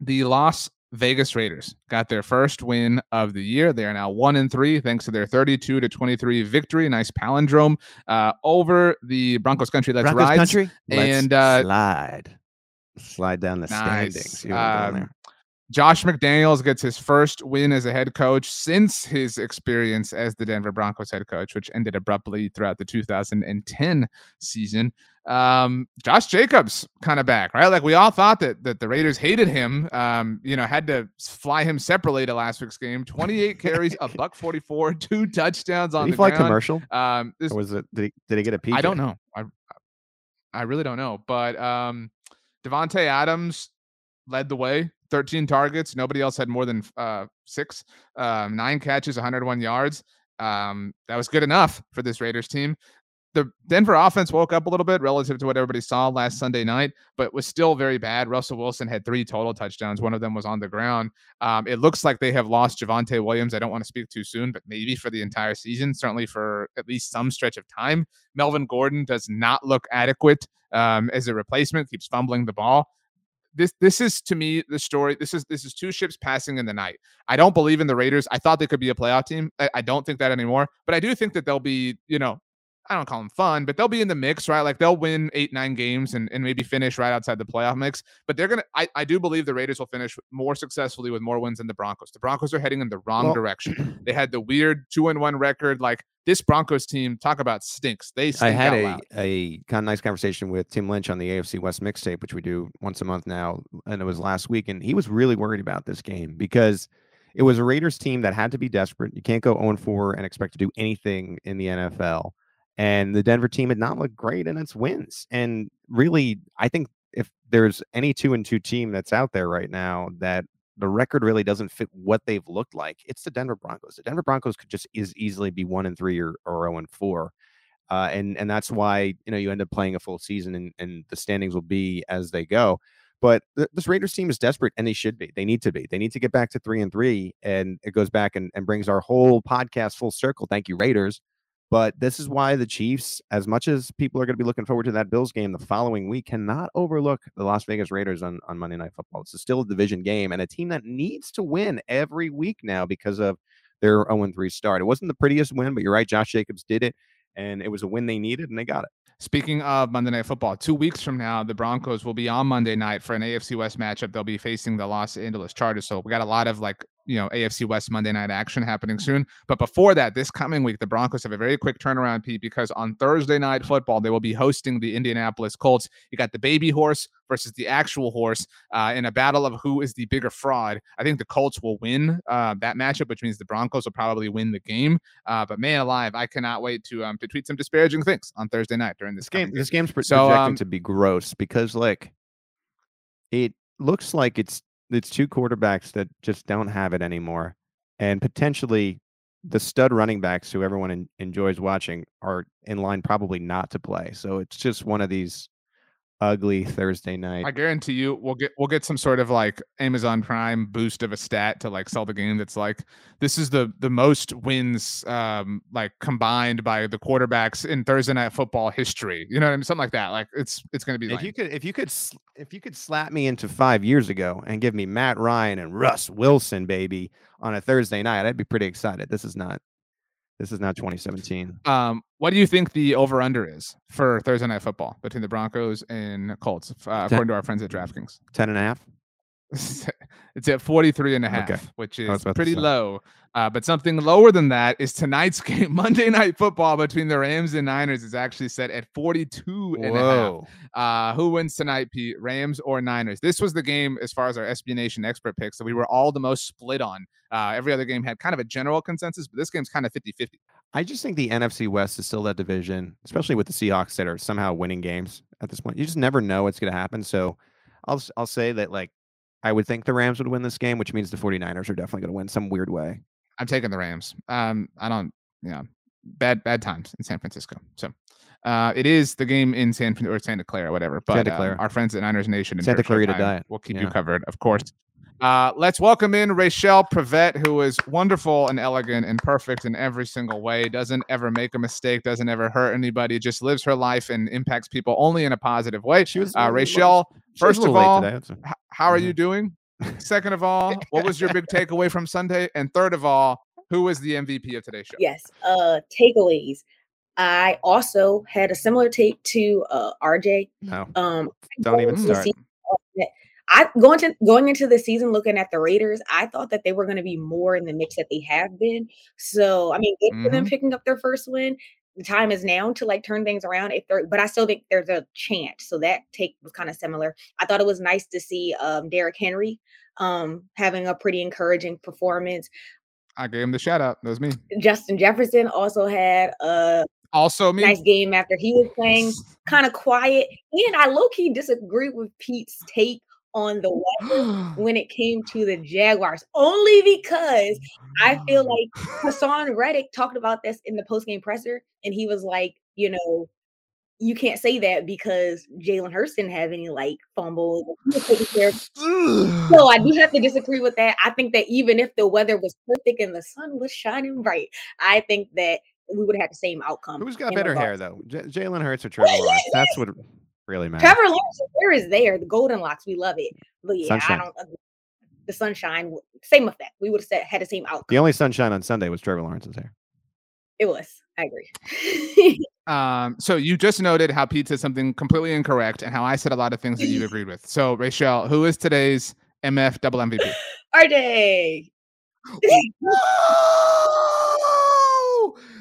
The Las Vegas Raiders got their first win of the year. They are now one and three thanks to their 32 to 23 victory. Nice palindrome uh, over the Broncos country. That's Broncos ride. country, and, Let's uh, slide, slide down the Nice. standings. See what I'm doing Um. Josh McDaniels gets his first win as a head coach since his experience as the Denver Broncos head coach, which ended abruptly throughout the 2010 season. Um, Josh Jacobs kind of back, right? Like we all thought that that the Raiders hated him. Um, you know, had to fly him separately to last week's game. 28 carries, a <laughs> buck 44, two touchdowns on Did he the fly ground. commercial? Um, this was it? Did he, did he get a? I don't know. I I really don't know. But um Davante Adams led the way 13 targets. Nobody else had more than uh, six, um, nine catches, 101 yards. Um, that was good enough for this Raiders team the Denver offense woke up a little bit relative to what everybody saw last Sunday night, but was still very bad. Russell Wilson had three total touchdowns. One of them was on the ground. Um, it looks like they have lost Javonte Williams. I don't want to speak too soon, but maybe for the entire season, certainly for at least some stretch of time. Melvin Gordon does not look adequate um, as a replacement, keeps fumbling the ball this this is to me the story. This is this is two ships passing in the night. I don't believe in the Raiders. I thought they could be a playoff team. I, I, don't think that anymore. But I do think that they'll be, you know, I don't call them fun, but they'll be in the mix, right? Like they'll win eight, nine games and, and maybe finish right outside the playoff mix. But they're gonna I, I do believe the Raiders will finish more successfully with more wins than the Broncos. The Broncos are heading in the wrong well, direction. <clears throat> They had the weird two and one record. Like this Broncos team, talk about stinks. They I had a, a kind of nice conversation with Tim Lynch on the AFC West mixtape, which we do once a month now, and it was last week, and he was really worried about this game because it was a Raiders team that had to be desperate. You can't go 0 4 and expect to do anything in the NFL and the Denver team had not looked great in its wins. And really, I think if there's any two and two team that's out there right now that the record really doesn't fit what they've looked like, it's the Denver Broncos. The Denver Broncos could just as easily be one and three or, or 0 and four. Uh, and and that's why you know you end up playing a full season and, and the standings will be as they go. But th- this Raiders team is desperate, and they should be. They need to be. They need to get back to three and three, and it goes back and, and brings our whole podcast full circle. Thank you, Raiders, but this is why the Chiefs, as much as people are going to be looking forward to that Bills game the following week, cannot overlook the Las Vegas Raiders on, on Monday Night Football. It's still a division game and a team that needs to win every week now because of their 0 3 start. It wasn't the prettiest win, but you're right. Josh Jacobs did it, and it was a win they needed, and they got it. Speaking of Monday Night Football, two weeks from now, the Broncos will be on Monday night for an AFC West matchup. They'll be facing the Los Angeles Chargers. So we got a lot of like you know AFC West Monday night action happening soon. But before that, this coming week, the Broncos have a very quick turnaround, Pete, because on Thursday night football they will be hosting the Indianapolis Colts. You got the baby horse versus the actual horse uh, in a battle of who is the bigger fraud. I think the Colts will win uh, that matchup, which means the Broncos will probably win the game. Uh, but man alive, I cannot wait to um, to tweet some disparaging things on Thursday night during this game. This game's so, um, to be gross because like it looks like it's it's two quarterbacks that just don't have it anymore, and potentially the stud running backs who everyone in, enjoys watching are in line probably not to play. So it's just one of these ugly Thursday night. I guarantee you we'll get we'll get some sort of like Amazon Prime boost of a stat to like sell the game that's like this is the the most wins um like combined by the quarterbacks in Thursday night football history. You know what I mean? Something like that. Like it's it's gonna be if you could if you could if you could slap me into five years ago and give me Matt Ryan and Russ Wilson, baby, on a Thursday night, I'd be pretty excited. This is not this is not 2017. Um, what do you think the over under is for Thursday night football between the Broncos and Colts, uh, according to our friends at DraftKings? 10 and a half. It's at 43 and a half, okay. which is pretty low. Uh, but something lower than that is tonight's <laughs> game, Monday Night Football between the Rams and Niners, is actually set at 42 and a half. Uh, who wins tonight, Pete? Rams or Niners? This was the game as far as our SB Nation expert picks that we were all the most split on. Uh, every other game had kind of a general consensus, but this game's kind of 50 50. I just think the NFC West is still that division, especially with the Seahawks that are somehow winning games at this point. You just never know what's going to happen. So I'll I'll say that like I would think the Rams would win this game, which means the 49ers are definitely going to win some weird way. I'm taking the Rams. Um, I don't, yeah, bad bad times in San Francisco. So uh, it is the game in San or Santa Clara, whatever. But Santa Clara. Uh, our friends at Niners Nation and Santa Clara to die. We'll keep yeah. you covered, of course. Uh, let's welcome in Rachel Prevet, who is wonderful and elegant and perfect in every single way. Doesn't ever make a mistake. Doesn't ever hurt anybody. Just lives her life and impacts people only in a positive way. She was uh, Rachel. First of all, today, so. h- how are you doing? Second of all, what was your big takeaway from Sunday? And third of all, who was the MVP of today's show? Yes, uh, takeaways. I also had a similar take to uh, RJ. No, um, don't even start. I going to going into the season looking at the Raiders, I thought that they were going to be more in the mix that they have been. So I mean, good mm-hmm. for them mm-hmm. picking up their first win. The time is now to like turn things around. If they're, but I still think there's a chance. So that take was kind of similar. I thought it was nice to see um, Derrick Henry um, having a pretty encouraging performance. I gave him the shout out. That was me. Justin Jefferson also had a also me. nice game after he was playing kind of quiet. And I low key disagree with Pete's take on the weather <gasps> when it came to the Jaguars, only because I feel like Haason Reddick talked about this in the postgame presser, and he was like, you know, you can't say that because Jalen Hurts didn't have any like fumbles. <sighs> so I do have to disagree with that. I think that even if the weather was perfect and the sun was shining bright, I think that we would have had the same outcome. Who's got better hair though, J- Jalen Hurts or Trevor Lawrence? That's what really matters. Trevor Lawrence's hair is there. The golden locks, we love it. But yeah, sunshine. I don't. The sunshine, same effect. We would have had the same outcome. The only sunshine on Sunday was Trevor Lawrence's hair. It was. I agree. um, so you just noted how Pete said something completely incorrect and how I said a lot of things that you <laughs> agreed with. So Rachel, who is today's MF double MVP? RJ. <laughs> <gasps> <laughs>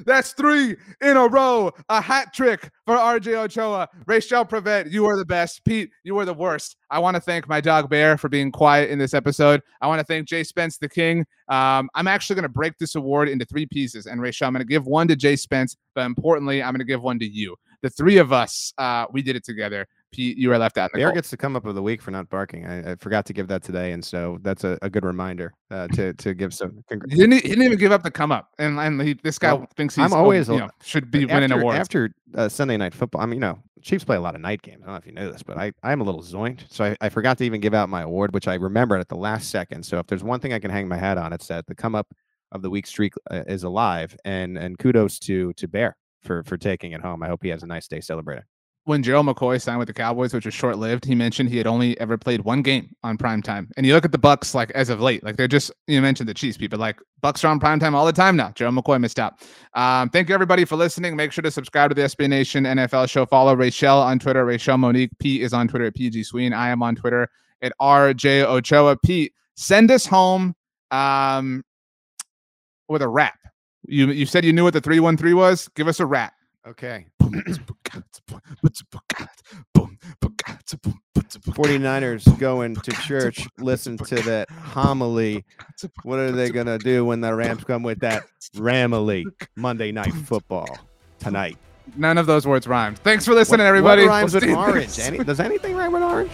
That's three in a row. A hat trick for RJ Ochoa. Rachel Prevet, you are the best. Pete, you are the worst. I want to thank my dog Bear for being quiet in this episode. I want to thank Jay Spence, the king. Um, I'm actually going to break this award into three pieces. And Rachel, I'm going to give one to Jay Spence, but importantly, I'm going to give one to you. The three of us, uh, we did it together. You were left out. Bear gets to come up of the week for not barking. I, I, forgot to give that today, and so that's a, a good reminder uh, to to give some. Congr- he, didn't, he didn't even give up the come up, and and he, this guy well, thinks he's I'm always you know, should be after, winning awards after uh, Sunday night football. I mean, you know, Chiefs play a lot of night games. I don't know if you know this, but I I'm a little zoinked, so I, I forgot to even give out my award, which I remembered at the last second. So if there's one thing I can hang my hat on, it's that the come up of the week streak uh, is alive, and and kudos to to Bear for for taking it home. I hope he has a nice day celebrating when Gerald McCoy signed with the Cowboys, which was short lived, he mentioned he had only ever played one game on prime time. And you look at the Bucs like as of late, like they're just you mentioned the Chiefs people, like Bucs are on prime time all the time now. Gerald McCoy missed out. Um, thank you everybody for listening. Make sure to subscribe to the SB Nation NFL show. Follow Rachel on Twitter. Rachel Monique P is on Twitter at PG Sween. I am on Twitter at RJ Ochoa. Pete, send us home um, with a rap. You you said you knew what the three one three was. Give us a rap. Okay. 49ers going to church, listen to that homily. What are they going to do when the Rams come with that Ramily Monday night football tonight? None of those words rhymed. Thanks for listening, what, everybody. What rhymes we'll with orange? Any, does anything rhyme with orange?